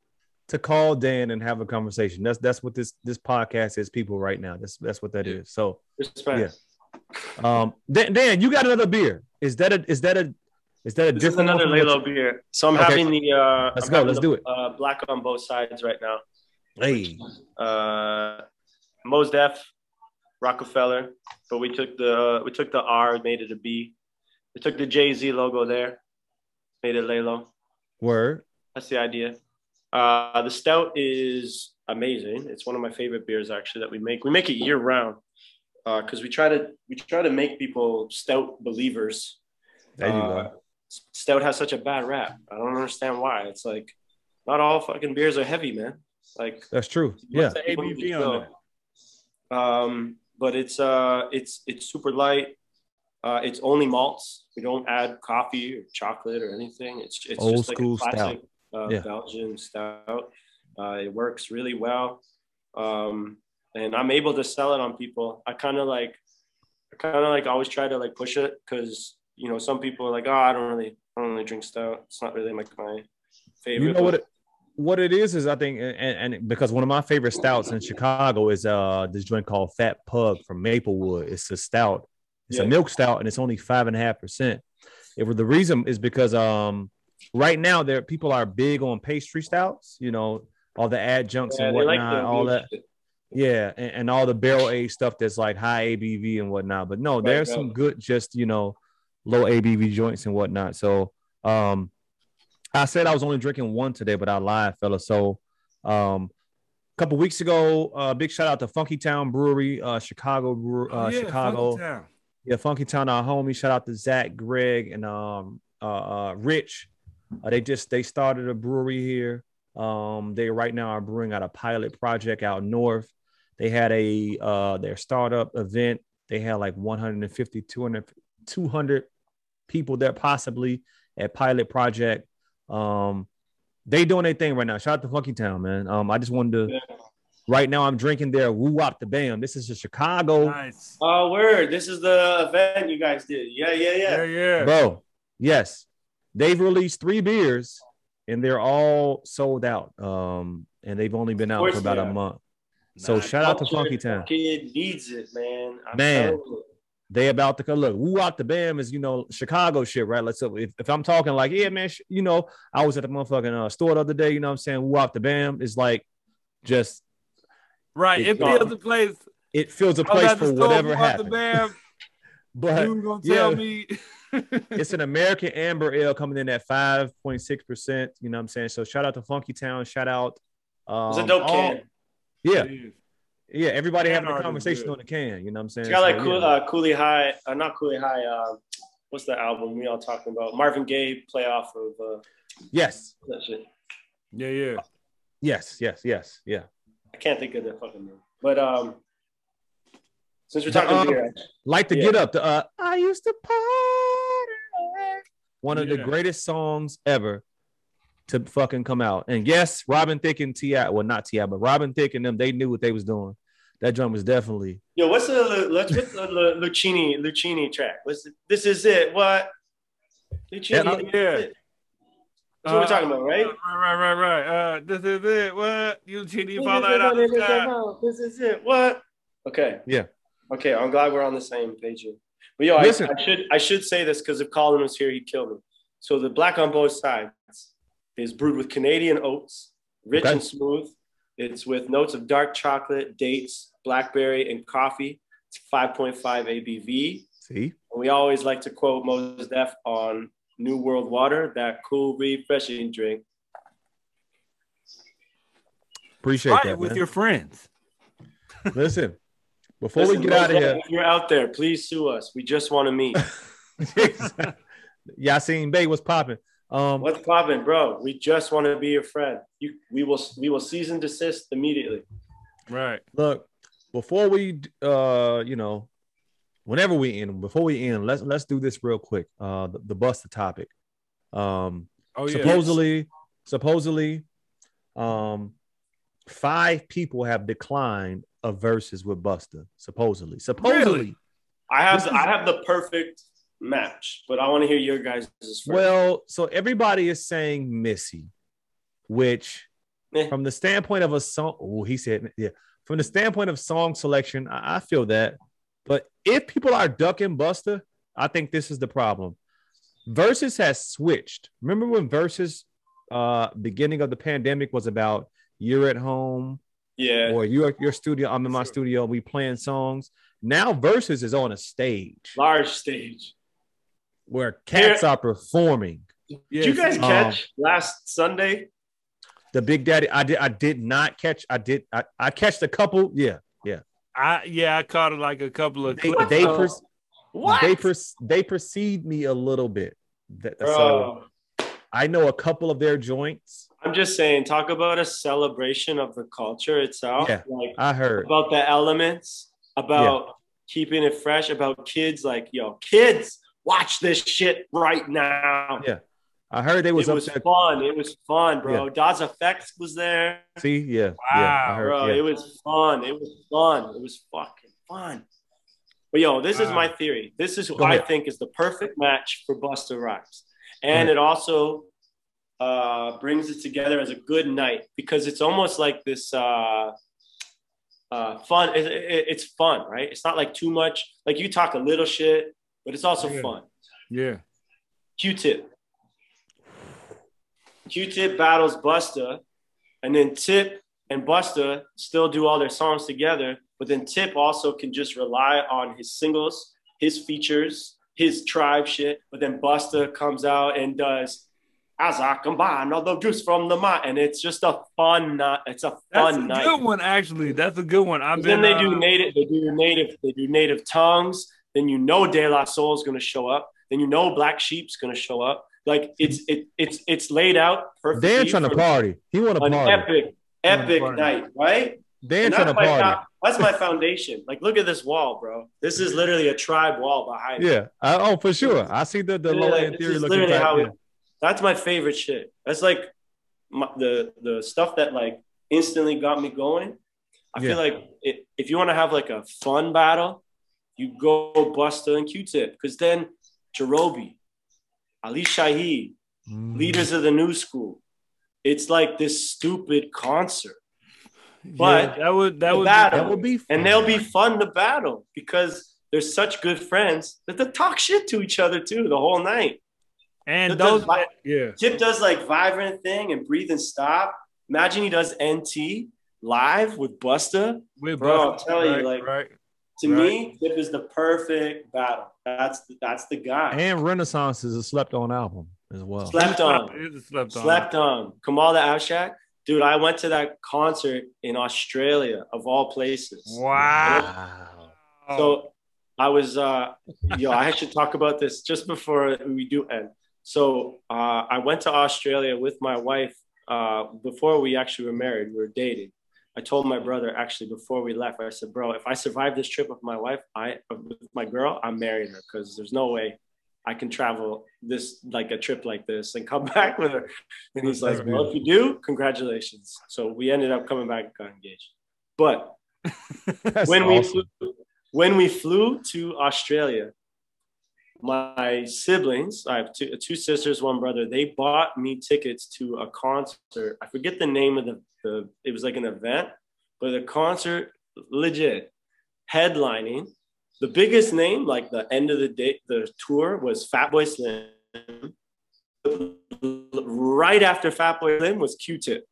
to call Dan and have a conversation. That's that's what this this podcast is, people right now. That's that's what that is. So Respect. um Dan, Dan, you got another beer. Is that a is that a is that a This different one another from Lalo beer. So I'm Okay. having the uh Let's I'm go, let's the, do it. Uh, black on both sides right now. you- Hey, Uh Mos Def, Rockefeller, but we took the we took the R, made it a B. We took the Jay Z logo there, made it Lalo. word. That's the idea. Uh, the stout is amazing. It's one of my favorite beers actually that we make. We make it year round because we try to we try to make people stout believers. There you Uh, go. Stout has such a bad rap. I don't understand why. It's like not all fucking beers are heavy, man. Like That's true. Yeah. the ABV on that? um, but it's uh it's it's super light. Uh, it's only malts. We don't add coffee or chocolate or anything. It's it's Old just like school a classic uh, Yeah. Belgian stout. Uh, it works really well, um, and I'm able to sell it on people. I kind of like, I kind of like always try to like push it because you know some people are like, oh, I don't really, I don't really drink stout. It's not really like my favorite. You know what it, what it is is I think and, and because one of my favorite stouts in Chicago is uh this joint called Fat Pug from Maplewood. It's a stout. It's a milk stout and it's only five and a half percent. It the reason is because um right now there people are big on pastry stouts, you know, all the adjuncts Yeah, and they like whatnot, all that. shit. Yeah, and, and all the barrel aged stuff that's like high ABV and whatnot. But no, Right, there's right. some good, just you know, low ABV joints and whatnot. So, um, I said I was only drinking one today, but I lied, fella. So, um, a couple weeks ago, uh, big shout out to Funky Town Brewery, uh, Chicago, brewer, Oh, uh, yeah, Chicago. Funky Town. Yeah, Funky Town, our homie. Shout out to Zach, Greg, and um, uh, uh Rich. Uh, they just they started a brewery here. Um, they right now are brewing out a pilot project out north. They had a uh their startup event. They had like 150, 200, 200 people there possibly at pilot project. Um, they doing their thing right now. Shout out to Funky Town, man. Um, I just wanted to. Yeah. Right now, I'm drinking their Woo Wop the Bam. This is a Chicago. Nice. Oh, word! This is the event you guys did. Yeah, yeah, Yeah, yeah. yeah. Bro, yes. They've released three beers and they're all sold out. Um, and they've only been out for about a are. month. So shout out to Funky Town. Kid needs it, man. I'm Man. Telling you. They about to come look. Woo out the bam is you know Chicago shit, right? Let's so if, if I'm talking like, yeah, man, sh- you know, I was at the motherfucking uh, store the other day, you know what I'm saying? Woo out the bam is like just Right. It It's feels gone. the place. it fills a I was place for whatever happened. bam. *laughs* But You gonna yeah. me? *laughs* it's an American Amber Ale coming in at 5.6%. You know what I'm saying? So shout out to Funky Town. Shout out. Um, It's a dope all- can. Yeah. Yeah. Everybody Can having a conversation on the can. You know what I'm saying? It's got like So, cool, yeah. uh, Cooley High, uh, not Cooley High. Uh, what's the album we all talking about? Marvin Gaye play off of uh, yes. that shit. Yeah, yeah. Yes. Yes. Yes. Yeah. I can't think of the fucking name. But um, since we're The, talking um, beer, Like to Yeah. get up. The, uh, I used to party. One of the greatest songs ever to fucking come out. And yes, Robin Thicke and T.I. Well, not T.I., but Robin Thicke and them, they knew what they was doing. That drum was definitely yo, what's the let's what's the Lu- Luchini Luchini track? What's the, this is it? What? Luchini, Yeah. this is Yeah. it. That's what we're talking about, right? Right, right, right, right. Uh, this is it. What? You cheating This fall is out of it, the sky. This is it. What? Okay. Yeah. Okay. I'm glad we're on the same page here. But yo, I, Listen. I should I should say this because if Colin was here, he'd kill me. So the black on both sides is brewed with Canadian oats, rich Okay. and smooth. It's with notes of dark chocolate, dates, blackberry, and coffee. It's 5.5 ABV. see. And we always like to quote Mos Def on New World Water, that cool, refreshing drink. Appreciate Right, that. with man. your friends. *laughs* *laughs* Listen, before Listen, we get out of here, If you're out there, please sue us. We just want to meet. *laughs* Yasin Bey what's popping. Um, What's popping, bro? We just want to be your friend. You, we will, we will cease and desist immediately. Right. look, before we, uh, you know, whenever we end, before we end, let's let's do this real quick. Uh, the, the Busta topic. Um, Oh yeah. supposedly, supposedly, um, five people have declined a Verzuz with Busta Supposedly, supposedly. Really? I have I have the perfect match, but I want to hear your guys'. Well, so everybody is saying Missy, which Eh. from the standpoint of a song, oh, he said, yeah, from the standpoint of song selection, I, I feel that. But if people are ducking Busta, I think this is the problem. Verzuz has switched. Remember when Verzuz uh beginning of the pandemic was about you're at home yeah, or you're at your studio, I'm in my studio, we playing songs. Now Verzuz is on a stage large stage. where cats are performing. Did you guys see, Um, catch last Sunday? The Big Daddy, I did, I did not catch. I did, I, I catched a couple. Yeah, yeah. I yeah, I caught like a couple of They, clips. they, pers- What? they, pers- they precede me a little bit. That- So Bro, I know a couple of their joints. I'm just saying, talk about a celebration of the culture itself. Yeah. Like I heard. about the elements, about keeping it fresh, about kids. Like, yo, kids, watch this shit right now. Yeah, I heard they was it up was there. fun. It was fun, bro. Das EFX was there, See, yeah, yeah. Wow, heard, bro. yeah. It was fun. It was fun. It was fucking fun. But yo, this is my theory. This is who Go I think is the perfect match for Busta Rhymes, and it also uh, brings it together as a good night because it's almost like this. Uh, uh, fun. It, it- it's fun, right? It's not like too much. Like you talk a little shit, but it's also Yeah. fun. yeah. Q-Tip. Q-Tip battles Busta, and then Tip and Busta still do all their songs together. But then Tip also can just rely on his singles, his features, his tribe shit. But then Busta comes out and does as I combine all the juice from the mind, and it's just a fun night. It's a That's fun a night. good one, actually. That's a good one. I've been then they do uh, native, they do native, they do native tongues. Then you know De La Soul is going to show up. Then you know Black Sheep's going to show up. Like it's it it's it's laid out perfectly. Dan trying to party. He want to An party. epic, epic party. night, right? Dan trying to that's, my, party. fo- that's my foundation. Like, look at this wall, bro. This is literally a tribe wall behind. me. Yeah. I, oh, for sure. I see the the Yeah, low end theory looking literally how yeah. it- That's my favorite shit. That's like my, the the stuff that like instantly got me going. I Yeah. feel like it, if you want to have like a fun battle, you go Busta and Q-Tip because then Jarobi, Ali Shaheed, Mm. leaders of the new school. It's like this stupid concert, yeah, but that would that would battle- That would be fun. and they'll be fun to battle because they're such good friends that they talk shit to each other too the whole night. and That those vi- yeah. Tip does like vibrant thing and breathe and stop. Imagine he does NT live with Busta. With Bro, Busta, I'm telling you, like- right. To me, Tip is the perfect battle. That's the, that's the guy. And Renaissance is a slept on album as well. Slept on. It is slept on. Slept on. Kamal the Abstract. Dude, I went to that concert in Australia, of all places. Wow. So I was, uh, yo, I should talk about this just before we do end. So uh, I went to Australia with my wife uh, before we actually were married. We were dating. I told my brother actually before we left. I said, "Bro, if I survive this trip with my wife, I with my girl, I'm marrying her because there's no way I can travel this like a trip like this and come *laughs* back with her." And he's like, "Well, if you do, congratulations." So we ended up coming back and got engaged. But *laughs* when we flew, when we flew to Australia, my siblings, I have two, two sisters, one brother, they bought me tickets to a concert. I forget the name of the, the it was like an event, but the concert legit headlining. The biggest name, like the end of the day, the tour was Fatboy Slim. Right after Fatboy Slim was Q-Tip.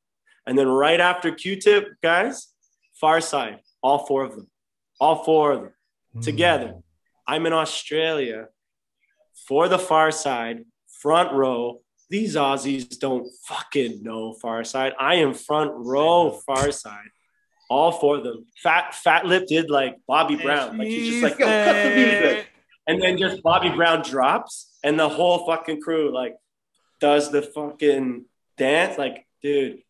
And then right after Q-Tip, guys, Pharcyde, all four of them, all four of them hmm. together. I'm in Australia for the Pharcyde, front row. These Aussies don't fucking know Pharcyde. I am front row Pharcyde. All four of them. Fat Fatlip did like Bobby Brown. Like he's just like, yo, cut the music. And then just Bobby Brown drops, and the whole fucking crew like does the fucking dance. Like, dude,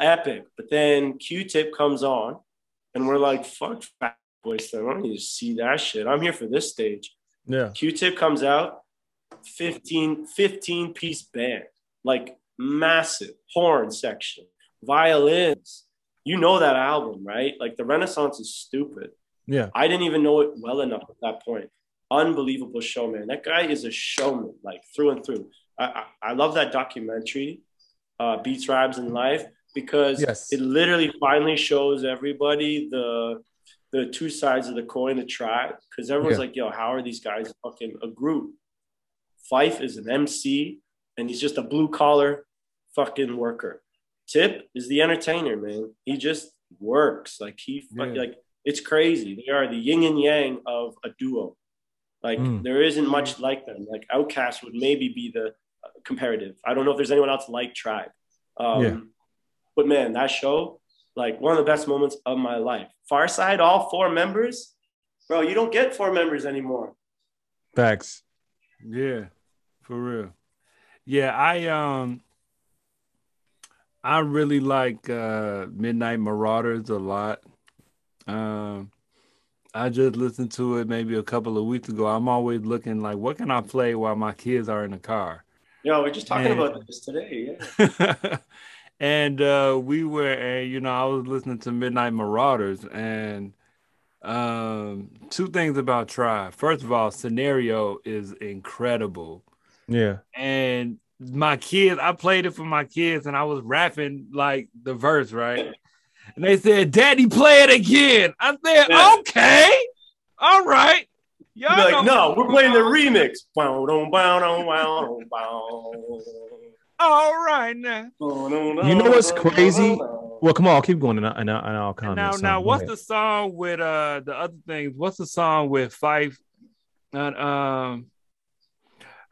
epic. But then Q-Tip comes on, and we're like, fuck Fat Boys, I don't need to see that shit. I'm here for this stage. Yeah. Q-Tip comes out, 15, 15 piece band, like massive horn section, violins. You know that album, right? Like the Renaissance is stupid. Yeah. I didn't even know it well enough at that point. Unbelievable showman. That guy is a showman, like through and through. I, I, I love that documentary, uh, Beats, Rhymes, and Life, because Yes. it literally finally shows everybody the the two sides of the coin, the tribe. Because everyone's Yeah. like, yo, how are these guys fucking a group? Phife is an MC and he's just a blue collar fucking worker. Tip is the entertainer, man. He just works. Like he fuck, Yeah. like it's crazy. They are the yin and yang of a duo. Like Mm. there isn't much like them. Like OutKast would maybe be the uh, comparative. I don't know if there's anyone else like Tribe. Um, Yeah. But man, that show, like one of the best moments of my life. Pharcyde, all four members, bro. You don't get four members anymore. Facts. Yeah, for real. Yeah, I um I really like uh Midnight Marauders a lot. Um I just listened to it maybe a couple of weeks ago. I'm always looking like what can I play while my kids are in the car? Yo, we're just talking Man. about this today. Yeah. *laughs* and uh we were uh, you know, I was listening to Midnight Marauders and um two things about Tribe. First of all, scenario is incredible. Yeah. and my kids, I played it for my kids, and I was rapping like the verse, right? And they said, "Daddy, play it again." I said, Yeah. "Okay, all right." Y'all You'd be like, know- no, we're playing the remix. Bow, dum, bow, dum, bow, bow. All right now. You know what's crazy? Well, come on, keep going, and, I, and, I, and I'll comment. now, some. now, what's ahead. the song with uh the other things? What's the song with Phife? And um,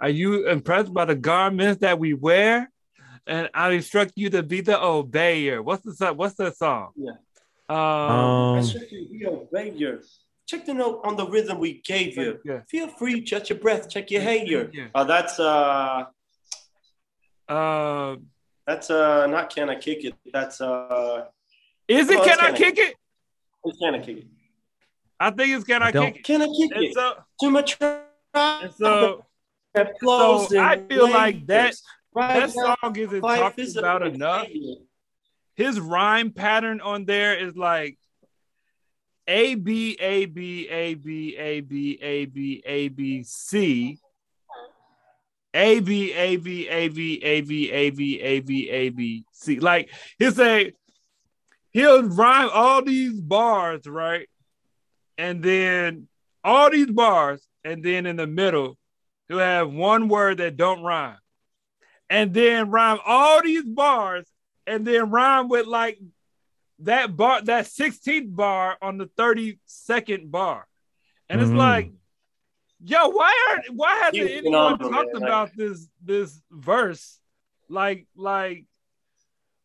are you impressed by the garments that we wear? And I instruct you to be the obeyer. What's the song? What's the song? Yeah. Um, Um, we obey you. Check the note on the rhythm we gave you. yeah. Feel free, check your breath, check your hair. Yeah. Oh, that's uh, Uh, that's uh, not can I kick it? That's uh, is it Oh, Can I Can I- Kick It? it's can I kick it? I think it's Can I I, Kick It? Can I kick And it? so, To my tribe. and so that flows so I feel like that- Right that now, song isn't talked is about enough. His rhyme pattern on there is like A B A B A B A B A B A B C. A B A B A B A B A B A B A B C. Like he'll say, he'll rhyme all these bars, right? And then all these bars, and then in the middle, he'll have one word that don't rhyme. And then rhyme all these bars, and then rhyme with like that bar, that 16th bar on the 32nd bar. And it's Mhm. like, yo, why aren't why hasn't He's anyone phenomenal, talked man. about this this verse? Like, like,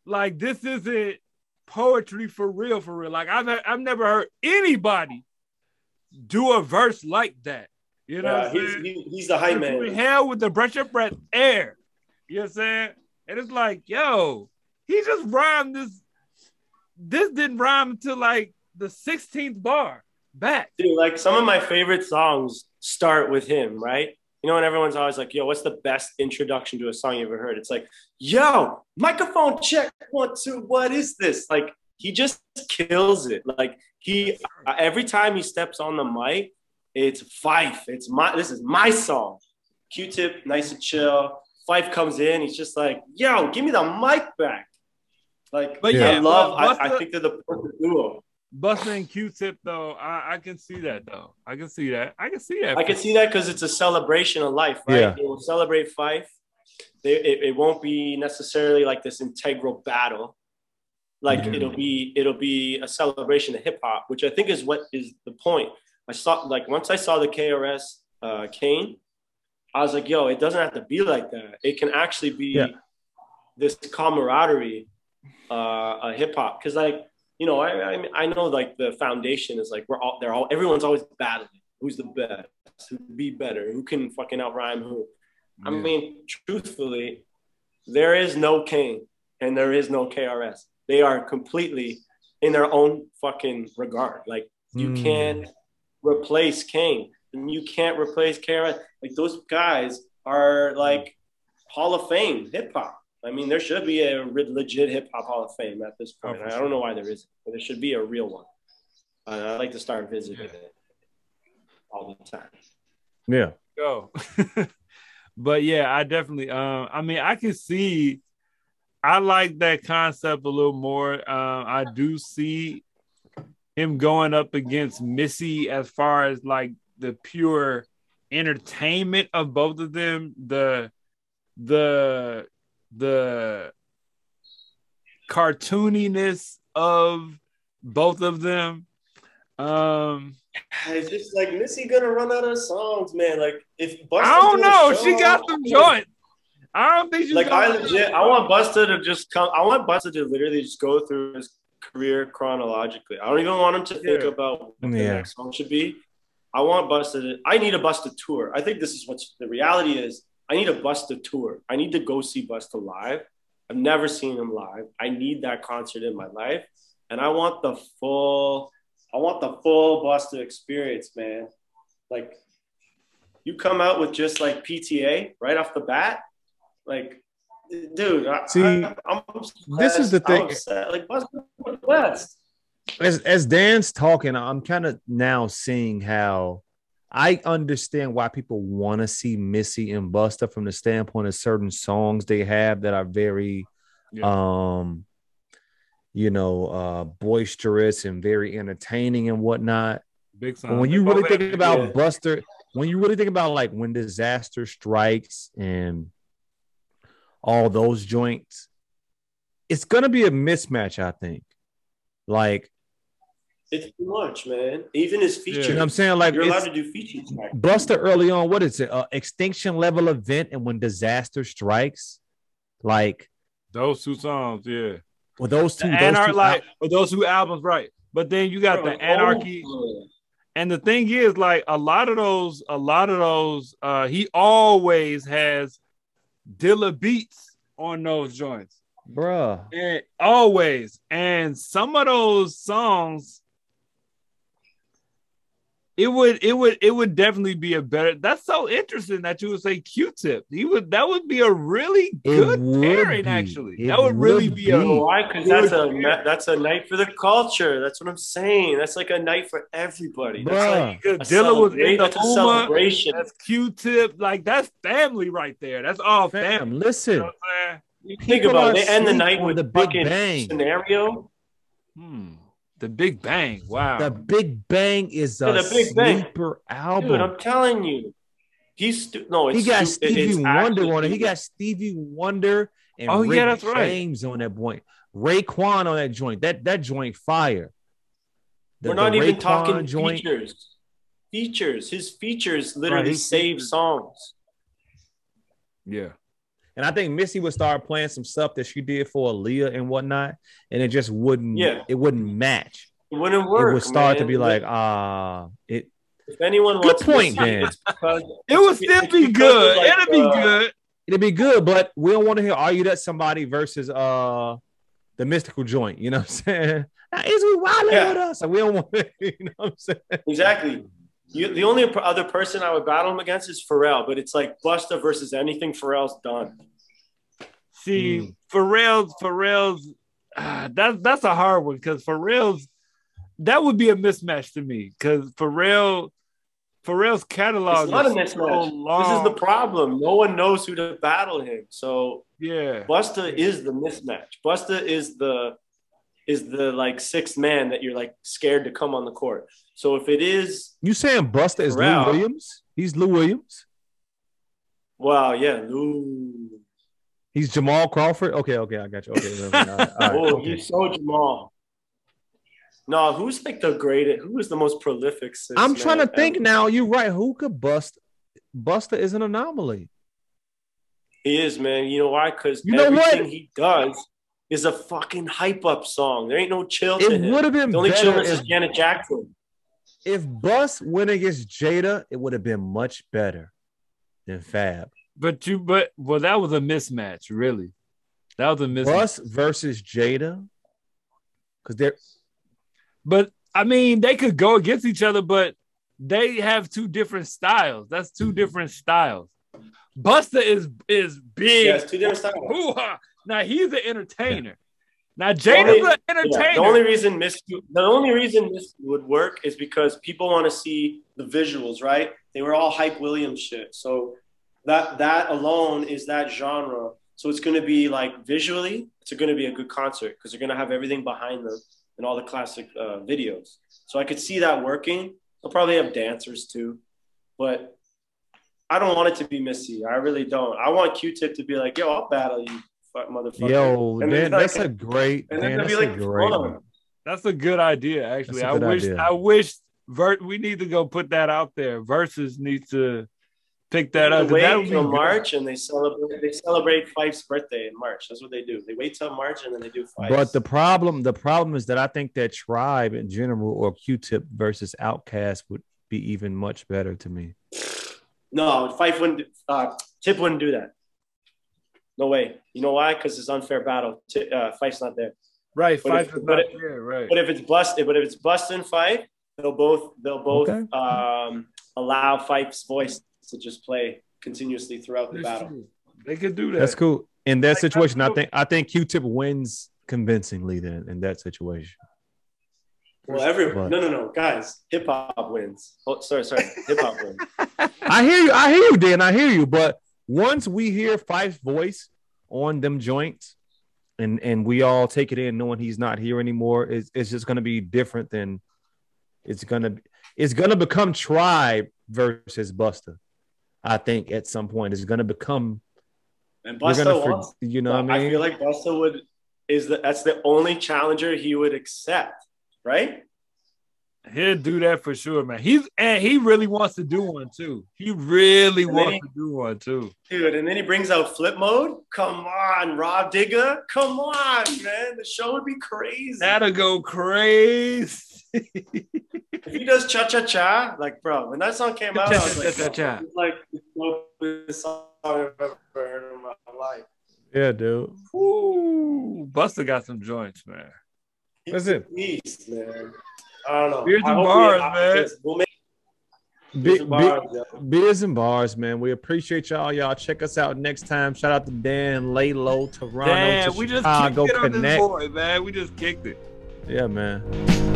like this isn't poetry for real, for real. Like I've I've never heard anybody do a verse like that. You know, Yeah, he's, he, he's the hype man. hell with the brush of breath air. You know what I'm saying? And it's like, yo, he just rhymed this. This didn't rhyme until like the 16th bar back. Dude, like some of my favorite songs start with him, right? You know, and everyone's always like, yo, what's the best introduction to a song you ever heard? It's like, yo, microphone check, one, two, what is this? Like, he just kills it. Like, he, uh, every time he steps on the mic, it's Phife. It's my, this is my song. Q tip, nice and chill. Phife comes in, he's just like, yo, give me the mic back. Like, But I yeah, love, but- but I, I think they're the perfect duo. Busta and Q-Tip though, I, I can see that though. I can see that. I can see that. I can see that because it's a celebration of life, right? Yeah. They will celebrate Phife. They, it, it won't be necessarily like this integral battle. Like Mhm. it'll be it'll be a celebration of hip hop, which I think is what is the point. I saw like once I saw the KRS uh, Kane, I was like, yo, it doesn't have to be like that. It can actually be Yeah. this camaraderie, uh, a hip hop. Because like you know, I, I I know like the foundation is like we're all they're all everyone's always battling. Who's the best? Who be better? Who can fucking out rhyme who? I mean, truthfully, there is no Kane and there is no KRS. They are completely in their own fucking regard. Like You Mm. can't replace Kane, and you can't replace Karen. Like those guys are like Hall of Fame hip hop. I mean, there should be a legit hip hop Hall of Fame at this point. Oh, for I don't know why there isn't, but there should be a real one. Uh, I'd like to start visiting it all the time. Yeah. go. *laughs* but yeah, I definitely um I mean I can see I like that concept a little more. Um I do see him going up against Missy as far as like the pure entertainment of both of them, the the the cartooniness of both of them. Um It's just like Missy gonna run out of songs, man. Like if Busta I don't know. show, She got some joints. I don't think she's Like I legit, I want Busta to just come. I want Busta to literally just go through his career chronologically. I don't even want him to think Yeah. about what the Yeah. next song should be. I want Busta to. I need a Busta tour. I think this is what the reality is. I need a Busta tour. I need to go see Busta live. I've never seen him live. I need that concert in my life, and I want the full. I want the full Busta experience, man. Like, you come out with just like PTA right off the bat, like, dude. I, See, I, I'm this is the thing. Like, Busta West. as as Dan's talking, I'm kind of now seeing how I understand why people want to see Missy and Busta from the standpoint of certain songs they have that are very um you know uh boisterous and very entertaining and whatnot. big But song. when you really think about yeah. Busta, when you really think about like when disaster strikes and all those joints, it's gonna be a mismatch, I think. Like It's too much, man. Even his features. You know what I'm saying? Like You're allowed to do features. Now. Busta early on, what is it? Uh, extinction level event, and when disaster strikes, like those two songs, yeah. well, those The two, those Anarchy, two like or those two albums, right? But then you got Bro, the Anarchy, oh, and the thing is, like a lot of those, a lot of those, uh, he always has Dilla beats on those joints. bruh. And always. And some of those songs, it would it would it would definitely be a better. That's so interesting that you would say Q-tip. He would that would be a really good would pairing. be. Actually, It that would really would be, a. Why? Because that's a ma- that's a night for the culture. That's what I'm saying. That's like a night for everybody. That's Bruh. like a Dilla was in the that's a celebration. That's Q-tip. Like that's family right there. That's all family. Fam, You listen, know what I'm saying? You think about it. They end the night with the the Big fucking Bang. scenario. Hmm. The Big Bang. Wow. the Big Bang is a Yeah, the Big Bang. sleeper Dude, album. I'm telling you. He's stu- no. It's he got stu- it- Stevie it's Wonder actually- on it. He got Stevie Wonder and Oh, Rick yeah, that's right. James on that point. Raekwon on that joint. That that joint fire. The- We're not the even Raekwon talking joint. features. Features. His features literally his save songs. yeah. And I think Missy would start playing some stuff that she did for Aaliyah and whatnot, and it just wouldn't. Yeah. it wouldn't match. It wouldn't work. it would start to be like, ah, it. If anyone Good wants point, to see Dan. it's It would still be good. like, It'd be uh, good. It'd be good, but we don't want to hear are you that somebody versus uh the mystical joint. You know what I'm saying? *laughs* Now, is we wilding Yeah. with us? And we don't want. *laughs* You know what I'm saying? Exactly. You, the only other person I would battle him against is Pharrell, but it's like Busta versus anything Pharrell's done. See, Mm. Pharrell's Pharrell's ah, that that's a hard one because Pharrell's that would be a mismatch to me because Pharrell Pharrell's catalog It's not a is so long. This is the problem. No one knows who to battle him. So yeah. Busta is the mismatch. Busta is the is the like sixth man that you're like scared to come on the court. So if it is, You saying Busta is Lou Williams? He's Lou Williams. wow, yeah, Lou. He's Jamal Crawford. Okay, okay, I got you. Okay, right, right, oh, okay. he's so Jamal. No, who's like the greatest? Who is the most prolific? I'm trying to think ever? now. You're right. Who could bust? Busta is an anomaly. He is, man. You know why? Because You know everything what? he does is a fucking hype up song. There ain't no chill to It him. would have been The only better chillness if, is Janet Jackson. if Bus went against Jada. It would have been much better than Fab. But you but well that was a mismatch, really. That was a mismatch. Bus versus Jada, because they're But I mean, they could go against each other, but they have two different styles. That's two different styles. Busta is is big. Yeah, two different styles. Hoo-ha. Now he's an entertainer. Now Jada's an entertainer. Yeah, the only reason Miss the only reason this would work is because people want to see the visuals, right? They were all Hype Williams shit. So that that alone is that genre. So it's going to be like visually, it's going to be a good concert because they're going to have everything behind them and all the classic uh, videos. So I could see that working. They'll probably have dancers too, but I don't want it to be Missy. I really don't. I want Q-Tip to be like, "Yo, I'll battle you, fuck motherfucker." Yo, And then that's like- a great, and Dan, then they'll that's be a great fun. That's a good idea, actually. That's I a good wish idea. I wish Vert we need to go put that out there. Verzuz needs to pick that up. They wait That would till good. March and they celebrate. They celebrate Phife's birthday in March. That's what they do. They wait till March and then they do Phife. But the problem, the problem is that I think that Tribe in general or Q-Tip versus OutKast would be even much better to me. no, Phife wouldn't. Uh, Tip wouldn't do that. No way. You know why? Because it's unfair battle. Ti- uh, Phife's not there. Right, But five if- is but not it- there, right. But if it's bust, but if it's Bust and Phife, they'll both they'll both Okay. um, allow Phife's voice to just play continuously throughout the That's battle. true. They could do that. That's cool. In that Like, situation, I think I think Q-Tip wins convincingly then in that situation. Well, every But- no no no guys, hip hop wins. Oh, sorry sorry, hip hop wins. *laughs* I hear you. I hear you, Dan. I hear you. But once we hear Phife's voice on them joints, and and we all take it in, knowing he's not here anymore, it's, it's just going to be different than it's gonna it's gonna become Tribe versus Busta. I think at some point it's gonna become. And Busta wants you know what I mean. I feel like Busta would is the that's the only challenger he would accept, right? He'll do that for sure, man. He's and he really wants to do one too. He really And wants he- to do one too. Dude, and then he brings out Flipmode. Come on, Rah Digga. Come on, man. The show would be crazy. That'll go crazy. if he does cha cha cha, like bro, when that song came out, I was like, Cha-cha-cha. it's like the dopest song I've ever heard in my life. yeah, dude. Ooh, Busta got some joints, man. He's That's it. a beast, man. I don't know. Beers and bars, I- man. We'll make Big, beers and bars, yo. Beers and bars, man. We appreciate y'all. Y'all check us out next time. Shout out to Dan, Laylo, Toronto, Damn, to we just kicked it on this Connect. boy, man. We just kicked it. Yeah, man.